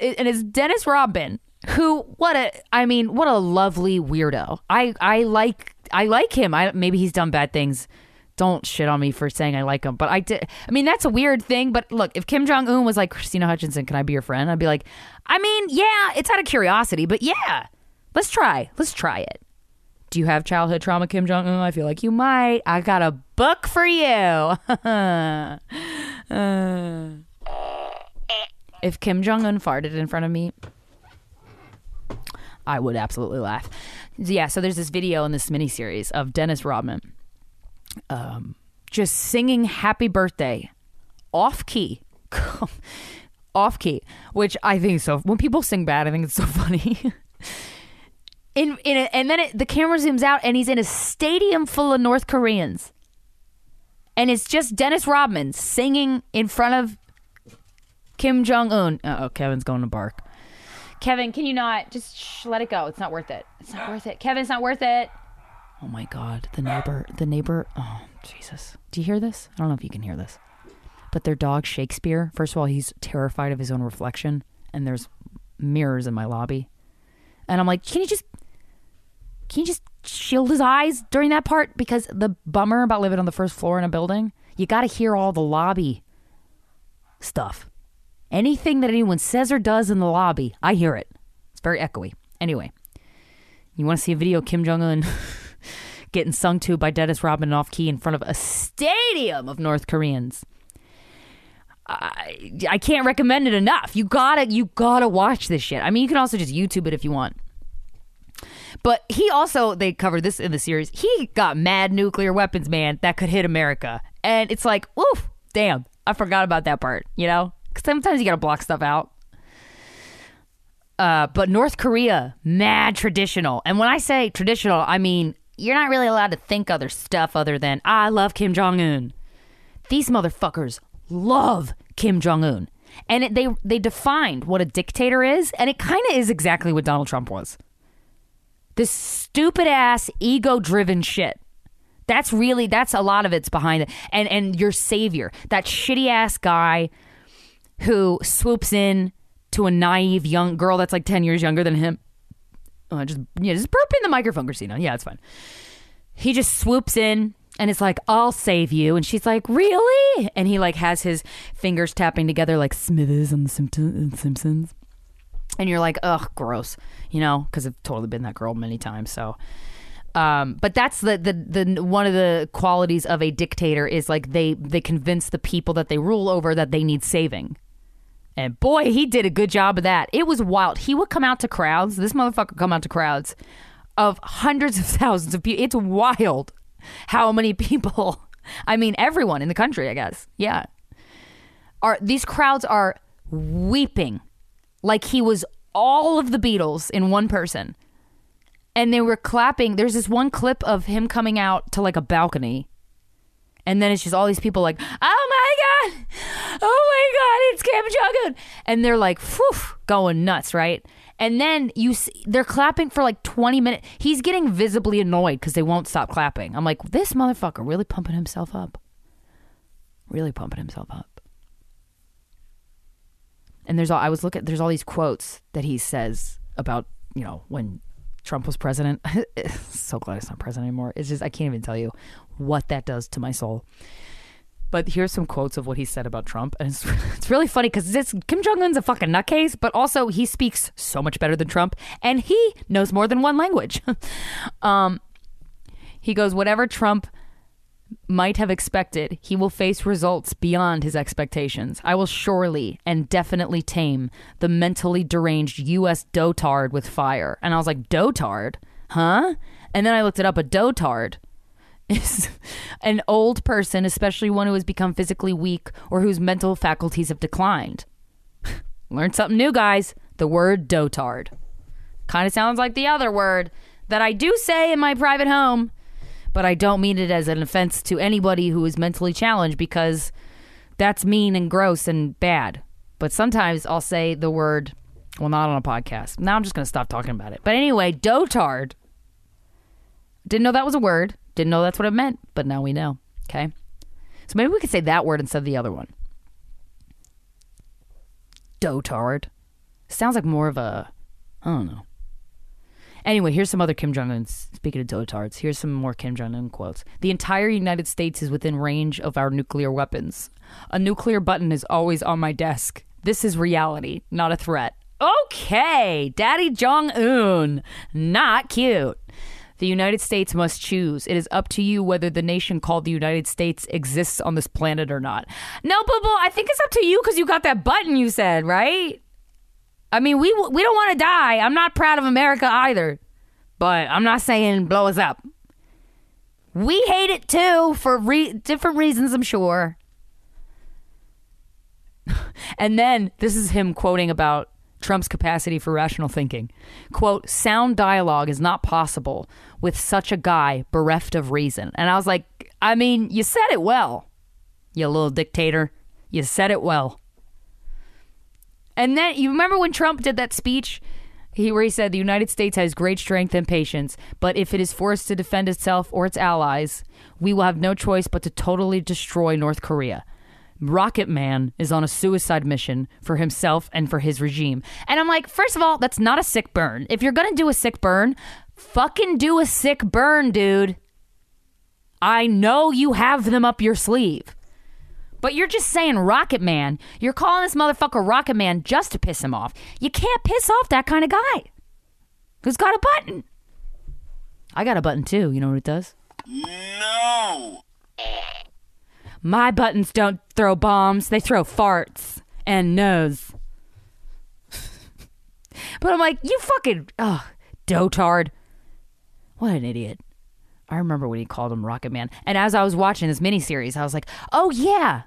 and it's Dennis Rodman who what a I mean what a lovely weirdo. I I like I like him. I maybe he's done bad things. Don't shit on me for saying I like him, but I did. I mean that's a weird thing. But look, if Kim Jong Un was like Krystyna Hutchinson, can I be your friend? I'd be like, I mean, yeah, it's out of curiosity, but yeah, let's try. Let's try it. Do you have childhood trauma, Kim Jong Un? I feel like you might. I got a book for you. uh, if Kim Jong Un farted in front of me, I would absolutely laugh. Yeah, so there's this video in this miniseries of Dennis Rodman um, just singing happy birthday off key. off key, which I think so. When people sing bad, I think it's so funny. in in a, and then it, the camera zooms out, and he's in a stadium full of North Koreans, and it's just Dennis Rodman singing in front of Kim Jong Un. Oh, Kevin's going to bark. Kevin, can you not just shh, let it go? It's not worth it. It's not worth it. Kevin, it's not worth it. Oh my God, the neighbor, the neighbor. Oh Jesus, do you hear this? I don't know if you can hear this, but their dog Shakespeare. First of all, he's terrified of his own reflection, and there's mirrors in my lobby, and I'm like, can you just, can you just shield his eyes during that part? Because the bummer about living on the first floor in a building, you got to hear all the lobby stuff. Anything that anyone says or does in the lobby, I hear it. It's very echoey. Anyway, you want to see a video of Kim Jong Un getting sung to by Dennis Rodman off key in front of a stadium of North Koreans? I, I can't recommend it enough. You gotta you gotta watch this shit. I mean, you can also just YouTube it if you want. But he also they covered this in the series. He got mad nuclear weapons, man, that could hit America, and it's like, oof, damn, I forgot about that part. You know, sometimes you gotta block stuff out. Uh, but North Korea, mad traditional. And when I say traditional, I mean you're not really allowed to think other stuff other than I love Kim Jong Un. These motherfuckers love Kim Jong Un, and it, they they defined what a dictator is, and it kind of is exactly what Donald Trump was. This stupid ass ego driven shit. That's really that's a lot of it's behind it, and and your savior, that shitty ass guy who swoops in to a naive young girl that's like 10 years younger than him. Uh, just yeah, just burp in the microphone, Krystyna. Yeah, it's fine. He just swoops in and it's like, I'll save you. And she's like, Really? And he like has his fingers tapping together like Smithers on the Simpsons. And you're like, ugh, gross. You know, because I've totally been that girl many times. So um, but that's the, the the one of the qualities of a dictator is like they they convince the people that they rule over that they need saving And boy, he did a good job of that. It was wild. He would come out to crowds. This motherfucker come out to crowds of hundreds of thousands of people. It's wild how many people. I mean, everyone in the country, I guess. Yeah, are these crowds are weeping like he was all of the Beatles in one person. And they were clapping. There's this one clip of him coming out to like a balcony. And then it's just all these people like, oh my God, oh my God, it's Kim Jong Un. And they're like, whew, going nuts, right? And then you see, they're clapping for like 20 minutes. He's getting visibly annoyed because they won't stop clapping. I'm like, this motherfucker really pumping himself up. Really pumping himself up. And there's all I was looking there's all these quotes that he says about, you know, when Trump was president. so glad he's not president anymore. It's just I can't even tell you what that does to my soul. But here's some quotes of what he said about Trump, and it's, it's really funny because Kim Jong Un's a fucking nutcase, but also he speaks so much better than Trump, and he knows more than one language. um, he goes, whatever Trump might have expected, he will face results beyond his expectations. I will surely and definitely tame the mentally deranged U.S. dotard with fire. And I was like, dotard? Huh? And then I looked it up. A dotard is an old person, especially one who has become physically weak or whose mental faculties have declined. Learn something new, guys. The word dotard. Kind of sounds like the other word that I do say in my private home but I don't mean it as an offense to anybody who is mentally challenged because that's mean and gross and bad. But sometimes I'll say the word, well, not on a podcast. Now I'm just going to stop talking about it. But anyway, dotard. Didn't know that was a word. Didn't know that's what it meant, but now we know. Okay. So maybe we could say that word instead of the other one. Dotard. Sounds like more of a, I don't know. Anyway, here's some other Kim Jong Un. Speaking of dotards, here's some more Kim Jong Un quotes. The entire United States is within range of our nuclear weapons. A nuclear button is always on my desk. This is reality, not a threat. Okay, Daddy Jong Un. Not cute. The United States must choose. It is up to you whether the nation called the United States exists on this planet or not. No, Boo, I think it's up to you because you got that button you said, right? I mean, we we don't want to die. I'm not proud of America either, but I'm not saying blow us up. We hate it too for re- different reasons, I'm sure. and then this is him quoting about Trump's capacity for rational thinking. Quote, sound dialogue is not possible with such a guy bereft of reason. And I was like, I mean, you said it well, you little dictator. You said it well. And then you remember when Trump did that speech? He, where he said the United States has great strength and patience, but if it is forced to defend itself or its allies, we will have no choice but to totally destroy North Korea. Rocket Man is on a suicide mission for himself and for his regime. And I'm like, first of all, that's not a sick burn. If you're going to do a sick burn, fucking do a sick burn, dude. I know you have them up your sleeve. But you're just saying Rocket Man. You're calling this motherfucker Rocket Man just to piss him off. You can't piss off that kind of guy who's got a button. I got a button too. You know what it does? No. My buttons don't throw bombs, they throw farts and nose. but I'm like, you fucking, oh, dotard. What an idiot. I remember when he called him Rocket Man. And as I was watching this miniseries, I was like, oh, yeah.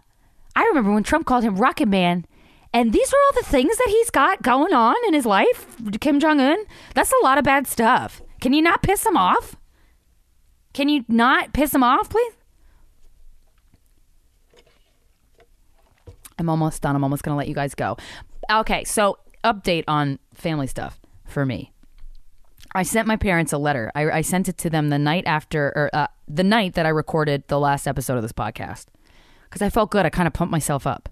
I remember when Trump called him Rocket Man. And these are all the things that he's got going on in his life, Kim Jong un. That's a lot of bad stuff. Can you not piss him off? Can you not piss him off, please? I'm almost done. I'm almost going to let you guys go. Okay, so update on family stuff for me. I sent my parents a letter. I, I sent it to them the night after, or uh, the night that I recorded the last episode of this podcast, because I felt good. I kind of pumped myself up,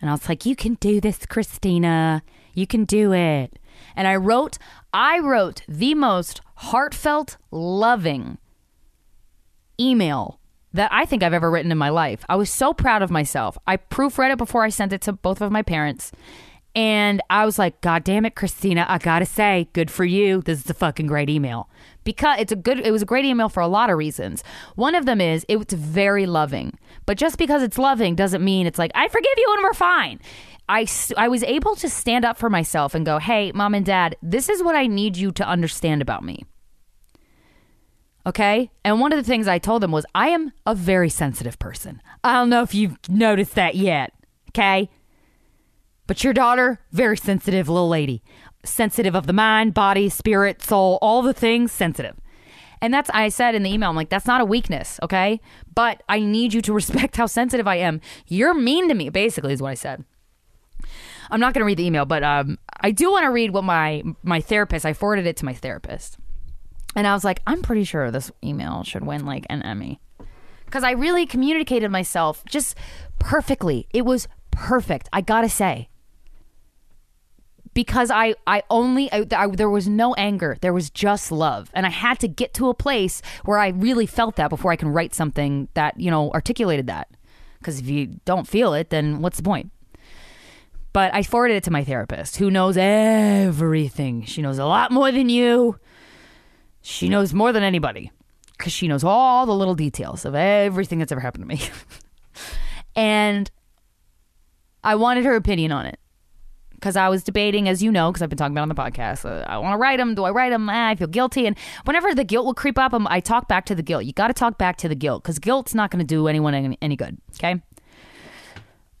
and I was like, "You can do this, Krystyna. You can do it." And I wrote, I wrote the most heartfelt, loving email that I think I've ever written in my life. I was so proud of myself. I proofread it before I sent it to both of my parents. And I was like, God damn it, Krystyna, I gotta say, good for you. This is a fucking great email. Because it's a good it was a great email for a lot of reasons. One of them is it's very loving. But just because it's loving doesn't mean it's like i forgive you and we're fine. I, I was able to stand up for myself and go hey mom and dad this is what i need you to understand about me. Okay? And one of the things i told them was i am a very sensitive person. I don't know if you've noticed that yet. Okay? But your daughter, very sensitive little lady. Sensitive of the mind, body, spirit, soul, all the things, sensitive. And that's, I said in the email, I'm like, that's not a weakness, okay? But I need you to respect how sensitive I am. You're mean to me, basically, is what I said. I'm not going to read the email, but um, I do want to read what my my therapist. I forwarded it to my therapist, and I was like, I'm pretty sure this email should win like an Emmy because I really communicated myself just perfectly. It was perfect. I gotta say, because I I only I, I, there was no anger. There was just love, and I had to get to a place where I really felt that before I can write something that you know articulated that. Because if you don't feel it, then what's the point? But I forwarded it to my therapist, who knows everything. She knows a lot more than you. She knows more than anybody because she knows all the little details of everything that's ever happened to me. and I wanted her opinion on it because I was debating, as you know, because I've been talking about on the podcast. Uh, I want to write them. Do I write them? Ah, I feel guilty. And whenever the guilt will creep up, I'm, I talk back to the guilt. You got to talk back to the guilt because guilt's not going to do anyone any, any good. Okay.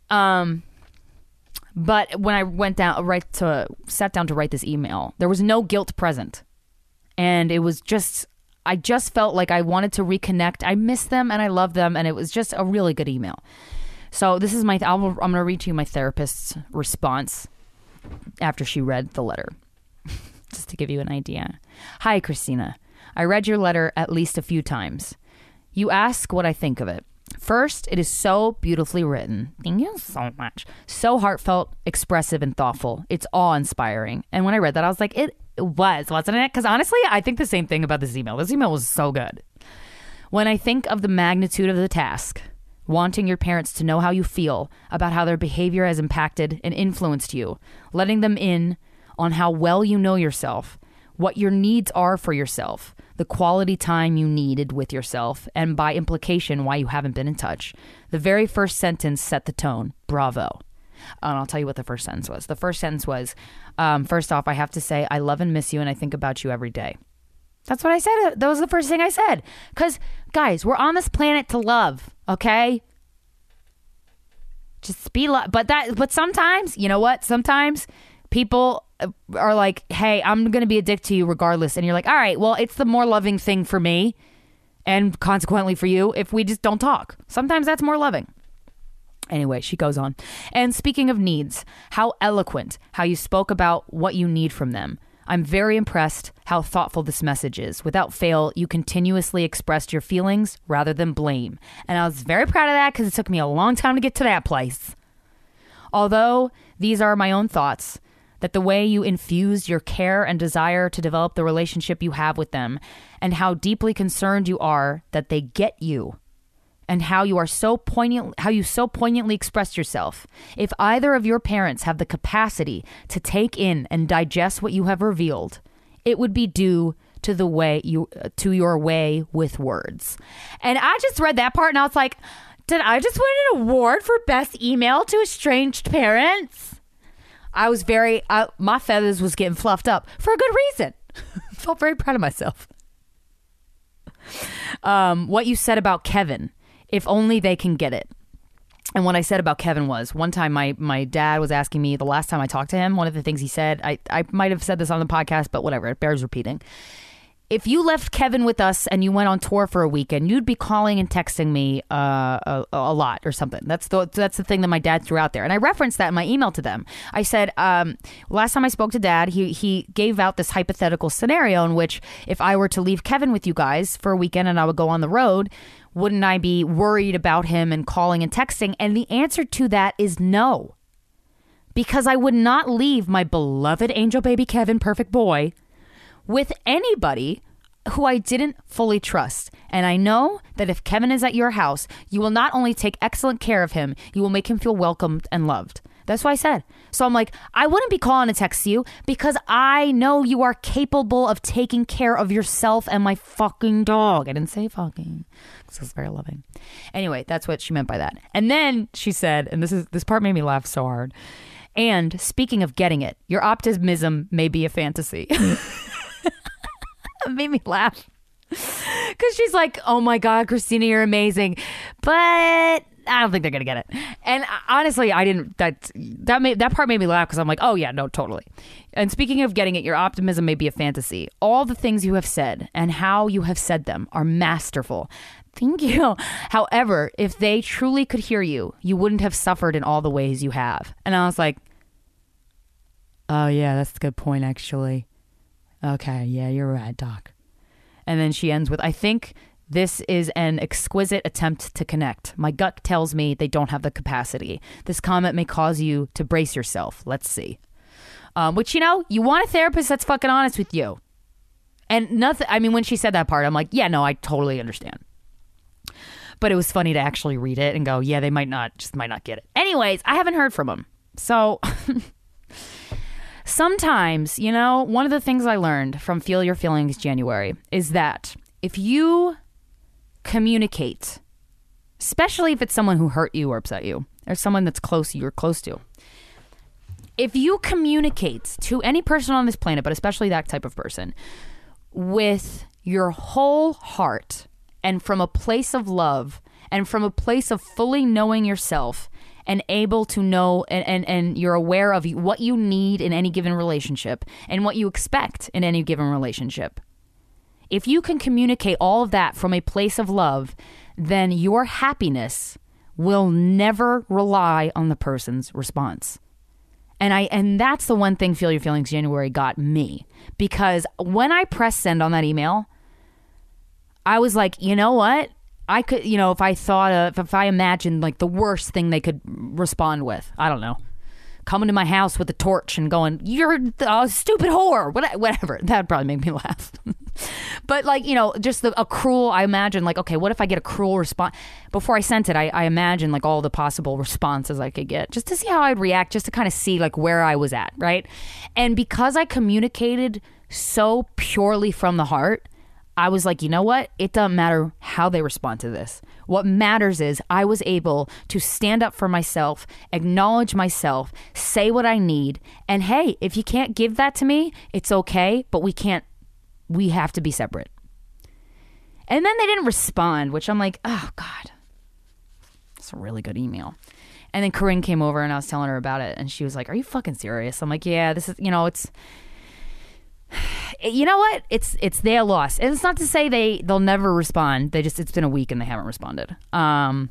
Um, but when I went down, right to sat down to write this email, there was no guilt present, and it was just. I just felt like I wanted to reconnect. I miss them and I love them, and it was just a really good email. So this is my. I'll, I'm going to read to you my therapist's response after she read the letter, just to give you an idea. Hi, Krystyna. I read your letter at least a few times. You ask what I think of it. First, it is so beautifully written. Thank you so much. So heartfelt, expressive, and thoughtful. It's awe inspiring. And when I read that, I was like, it was, wasn't it? Because honestly, I think the same thing about this email. This email was so good. When I think of the magnitude of the task, wanting your parents to know how you feel about how their behavior has impacted and influenced you, letting them in on how well you know yourself, what your needs are for yourself, the quality time you needed with yourself, and by implication, why you haven't been in touch. The very first sentence set the tone. Bravo. And I'll tell you what the first sentence was. The first sentence was um, First off, I have to say, I love and miss you, and I think about you every day. That's what I said. That was the first thing I said. Because, guys, we're on this planet to love, okay? Just be love. But that, but sometimes, you know what? Sometimes people uh, are like, hey, I'm going to be a dick to you regardless. And you're like, all right, well, it's the more loving thing for me and consequently for you if we just don't talk. Sometimes that's more loving. Anyway, she goes on. And speaking of needs, how eloquent how you spoke about what you need from them. I'm very impressed how thoughtful this message is. Without fail, you continuously expressed your feelings rather than blame. And I was very proud of that because it took me a long time to get to that place. Although these are my own thoughts, that the way you infused your care and desire to develop the relationship you have with them, and how deeply concerned you are that they get you and how you are so poignant how you so poignantly expressed yourself. If either of your parents have the capacity to take in and digest what you have revealed, it would be due to the way you to your way with words. And I just read that part and I was like, did I just win an award for best email to estranged parents? I was very uh, my feathers was getting fluffed up for a good reason. Felt very proud of myself. Um, what you said about Kevin if only they can get it. And what I said about Kevin was one time my my dad was asking me the last time I talked to him, one of the things he said, I, I might have said this on the podcast, but whatever, it bears repeating. If you left Kevin with us and you went on tour for a weekend, you'd be calling and texting me uh, a, a lot or something. That's the that's the thing that my dad threw out there, and I referenced that in my email to them. I said um, last time I spoke to Dad, he he gave out this hypothetical scenario in which if I were to leave Kevin with you guys for a weekend and I would go on the road, wouldn't I be worried about him and calling and texting? And the answer to that is no. Because I would not leave my beloved angel baby Kevin, perfect boy, with anybody who I didn't fully trust. And I know that if Kevin is at your house, you will not only take excellent care of him, you will make him feel welcomed and loved. That's what I said. So I'm like, I wouldn't be calling to text you because I know you are capable of taking care of yourself and my fucking dog. I didn't say fucking because it's very loving. Anyway, that's what she meant by that. And then she said, and this is this part made me laugh so hard. And speaking of getting it, your optimism may be a fantasy. made me laugh. Because she's like, oh my God, Krystyna, you're amazing. But I don't think they're gonna get it. And uh, honestly, I didn't. That that made that part made me laugh because I'm like, oh yeah, no, totally. And speaking of getting it, your optimism may be a fantasy. All the things you have said and how you have said them are masterful. Thank you. However, if they truly could hear you, you wouldn't have suffered in all the ways you have. And I was like, oh yeah, that's a good point, actually. Okay, yeah, you're right, Doc. And then she ends with, I think this is an exquisite attempt to connect. My gut tells me they don't have the capacity. This comment may cause you to brace yourself. Let's see. Um, which, you know, you want a therapist that's fucking honest with you. And nothing, I mean, when she said that part, I'm like, yeah, no, I totally understand. But it was funny to actually read it and go, yeah, they might not, just might not get it. Anyways, I haven't heard from them. So sometimes, you know, one of the things I learned from Feel Your Feelings January is that if you communicate, especially if it's someone who hurt you or upset you, or someone that's close you're close to. If you communicate to any person on this planet, but especially that type of person, with your whole heart and from a place of love and from a place of fully knowing yourself and able to know and, and, and you're aware of what you need in any given relationship and what you expect in any given relationship if you can communicate all of that from a place of love, then your happiness will never rely on the person's response. And I and that's the one thing Feel Your Feelings January got me because when I pressed send on that email, I was like, you know what? I could, you know, if I thought of, if I imagined like the worst thing they could respond with, I don't know, coming to my house with a torch and going, "You're a stupid whore," whatever. That'd probably make me laugh. but like you know, just the, a cruel. I imagine like, okay, what if I get a cruel response? Before I sent it, I, I imagine like all the possible responses I could get, just to see how I'd react, just to kind of see like where I was at, right? And because I communicated so purely from the heart I was like, you know what? It doesn't matter how they respond to this. What matters is I was able to stand up for myself, acknowledge myself, say what I need. And hey, if you can't give that to me, it's okay, but we can't, we have to be separate. And then they didn't respond, which I'm like, oh God, it's a really good email. And then Corinne came over and I was telling her about it. And she was like, Are you fucking serious? I'm like, Yeah, this is, you know, it's, you know what? It's it's their loss. And it's not to say they they'll never respond. They just it's been a week and they haven't responded. Um,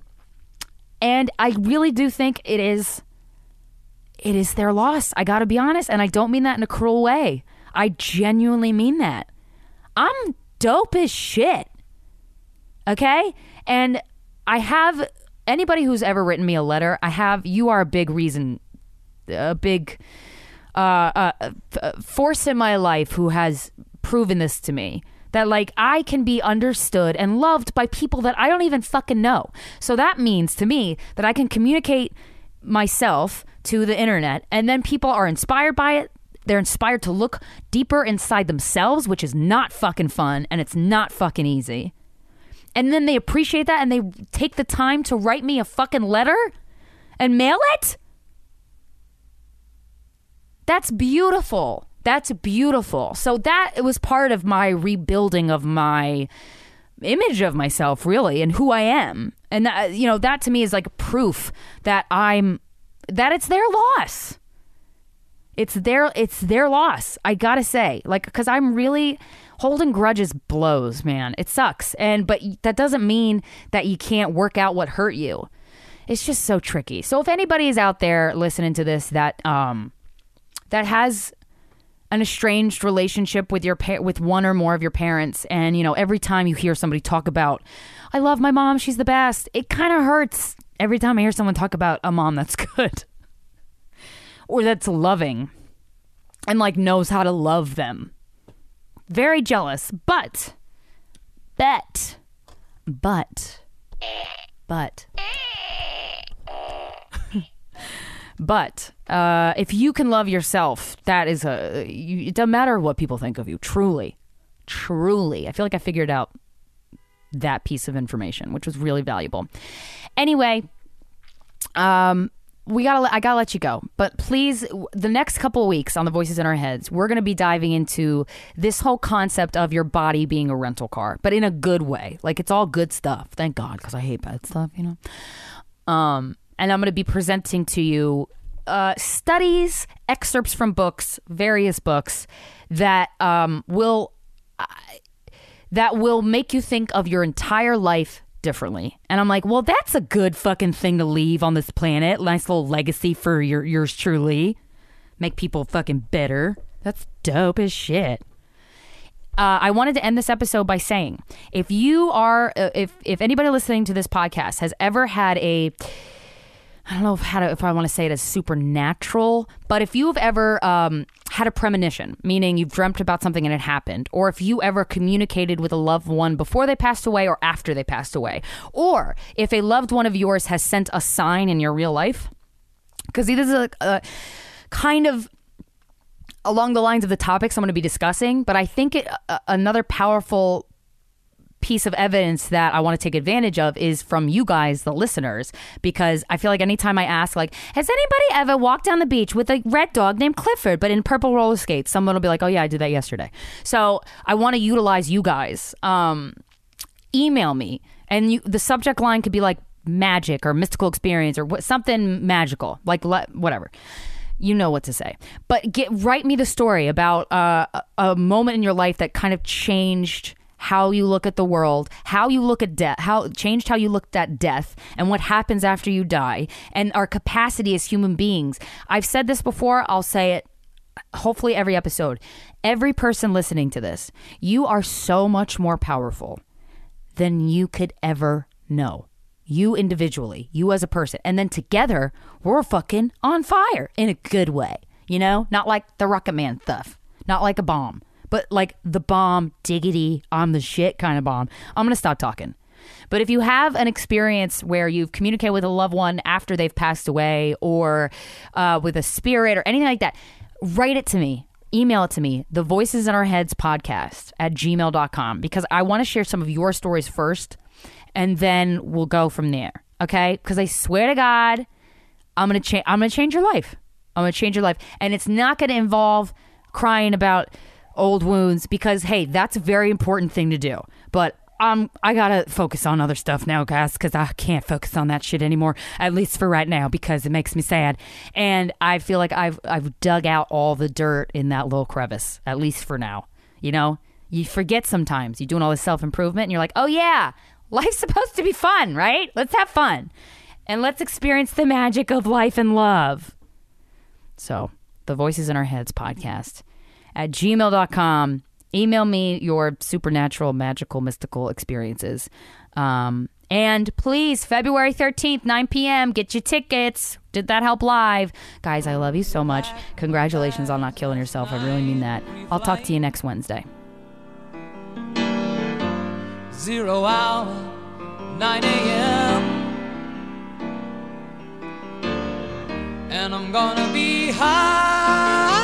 and I really do think it is it is their loss. I got to be honest, and I don't mean that in a cruel way. I genuinely mean that. I'm dope as shit. Okay? And I have anybody who's ever written me a letter, I have you are a big reason a big uh, uh, force in my life who has proven this to me that like I can be understood and loved by people that I don't even fucking know. So that means to me that I can communicate myself to the internet and then people are inspired by it. They're inspired to look deeper inside themselves, which is not fucking fun and it's not fucking easy. And then they appreciate that and they take the time to write me a fucking letter and mail it? That's beautiful. That's beautiful. So that it was part of my rebuilding of my image of myself really and who I am. And that, you know, that to me is like proof that I'm that it's their loss. It's their it's their loss. I got to say. Like cuz I'm really holding grudges blows, man. It sucks. And but that doesn't mean that you can't work out what hurt you. It's just so tricky. So if anybody is out there listening to this that um that has an estranged relationship with your pa- with one or more of your parents and you know every time you hear somebody talk about I love my mom she's the best it kind of hurts every time I hear someone talk about a mom that's good or that's loving and like knows how to love them. Very jealous but bet but but But uh, if you can love yourself, that is a. You, it doesn't matter what people think of you. Truly, truly, I feel like I figured out that piece of information, which was really valuable. Anyway, um, we gotta. I gotta let you go, but please, the next couple weeks on the Voices in Our Heads, we're gonna be diving into this whole concept of your body being a rental car, but in a good way. Like it's all good stuff. Thank God, because I hate bad stuff. You know. Um, and I'm gonna be presenting to you uh, studies, excerpts from books, various books that um will that will make you think of your entire life differently. And I'm like, well, that's a good fucking thing to leave on this planet. Nice little legacy for your yours truly. Make people fucking better. That's dope as shit. Uh, I wanted to end this episode by saying, if you are, uh, if if anybody listening to this podcast has ever had a I don't know if how to, if I want to say it as supernatural, but if you've ever um, had a premonition, meaning you've dreamt about something and it happened, or if you ever communicated with a loved one before they passed away or after they passed away, or if a loved one of yours has sent a sign in your real life, because this is a, a kind of along the lines of the topics I'm going to be discussing, but I think it, a, another powerful piece of evidence that I want to take advantage of is from you guys, the listeners, because I feel like anytime I ask, like, has anybody ever walked down the beach with a red dog named Clifford, but in purple roller skates? Someone will be like, oh, yeah, I did that yesterday. So I want to utilize you guys. Um, email me, and you, the subject line could be like magic or mystical experience or what, something magical, like le- whatever you know what to say. But get write me the story about uh, a, a moment in your life that kind of changed how you look at the world, how you look at death, how changed how you looked at death and what happens after you die and our capacity as human beings. I've said this before, I'll say it hopefully every episode. Every person listening to this, you are so much more powerful than you could ever know. You individually, you as a person. And then together, we're fucking on fire in a good way. You know? Not like the Rocket Man stuff. Not like a bomb. But like the bomb, diggity, I'm the shit kind of bomb. I'm gonna stop talking. But if you have an experience where you've communicated with a loved one after they've passed away or uh, with a spirit or anything like that, write it to me. Email it to me, the Voices in Our Heads podcast at gmail.com, because I want to share some of your stories first and then we'll go from there. Okay? Because I swear to God, I'm gonna change. I'm gonna change your life. I'm gonna change your life, and it's not gonna involve crying about old wounds because hey, that's a very important thing to do. But um, I gotta focus on other stuff now, guys, because I can't focus on that shit anymore. At least for right now, because it makes me sad, and I feel like I've I've dug out all the dirt in that little crevice. At least for now, you know. You forget sometimes. You're doing all this self improvement, and you're like, oh yeah, life's supposed to be fun, right? Let's have fun. And let's experience the magic of life and love. So, the Voices in Our Heads podcast at gmail.com. Email me your supernatural, magical, mystical experiences. Um, and please, February 13th, 9 p.m., get your tickets. Did that help live? Guys, I love you so much. Congratulations on not killing yourself. I really mean that. I'll talk to you next Wednesday. zero hour, 9 a.m. And I'm gonna be high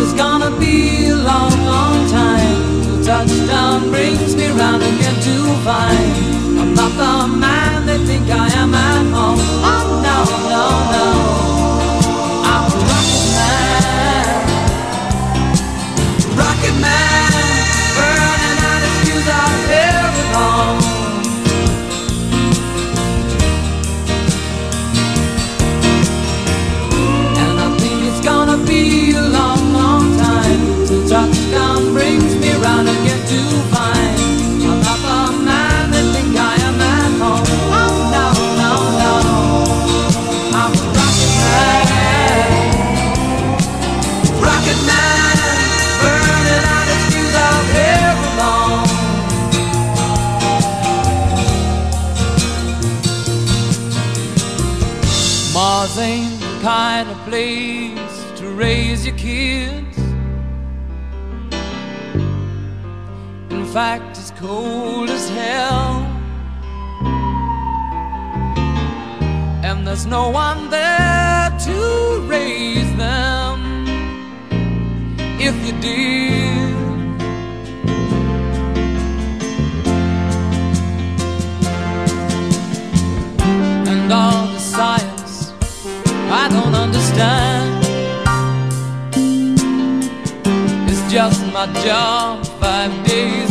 It's gonna be a long, long time till touchdown brings me round again to find I'm not the man they think I am at home. Your kids. In fact, it's cold as hell. And there's no one there to raise them if you did. And all the science I don't understand. Just my job five days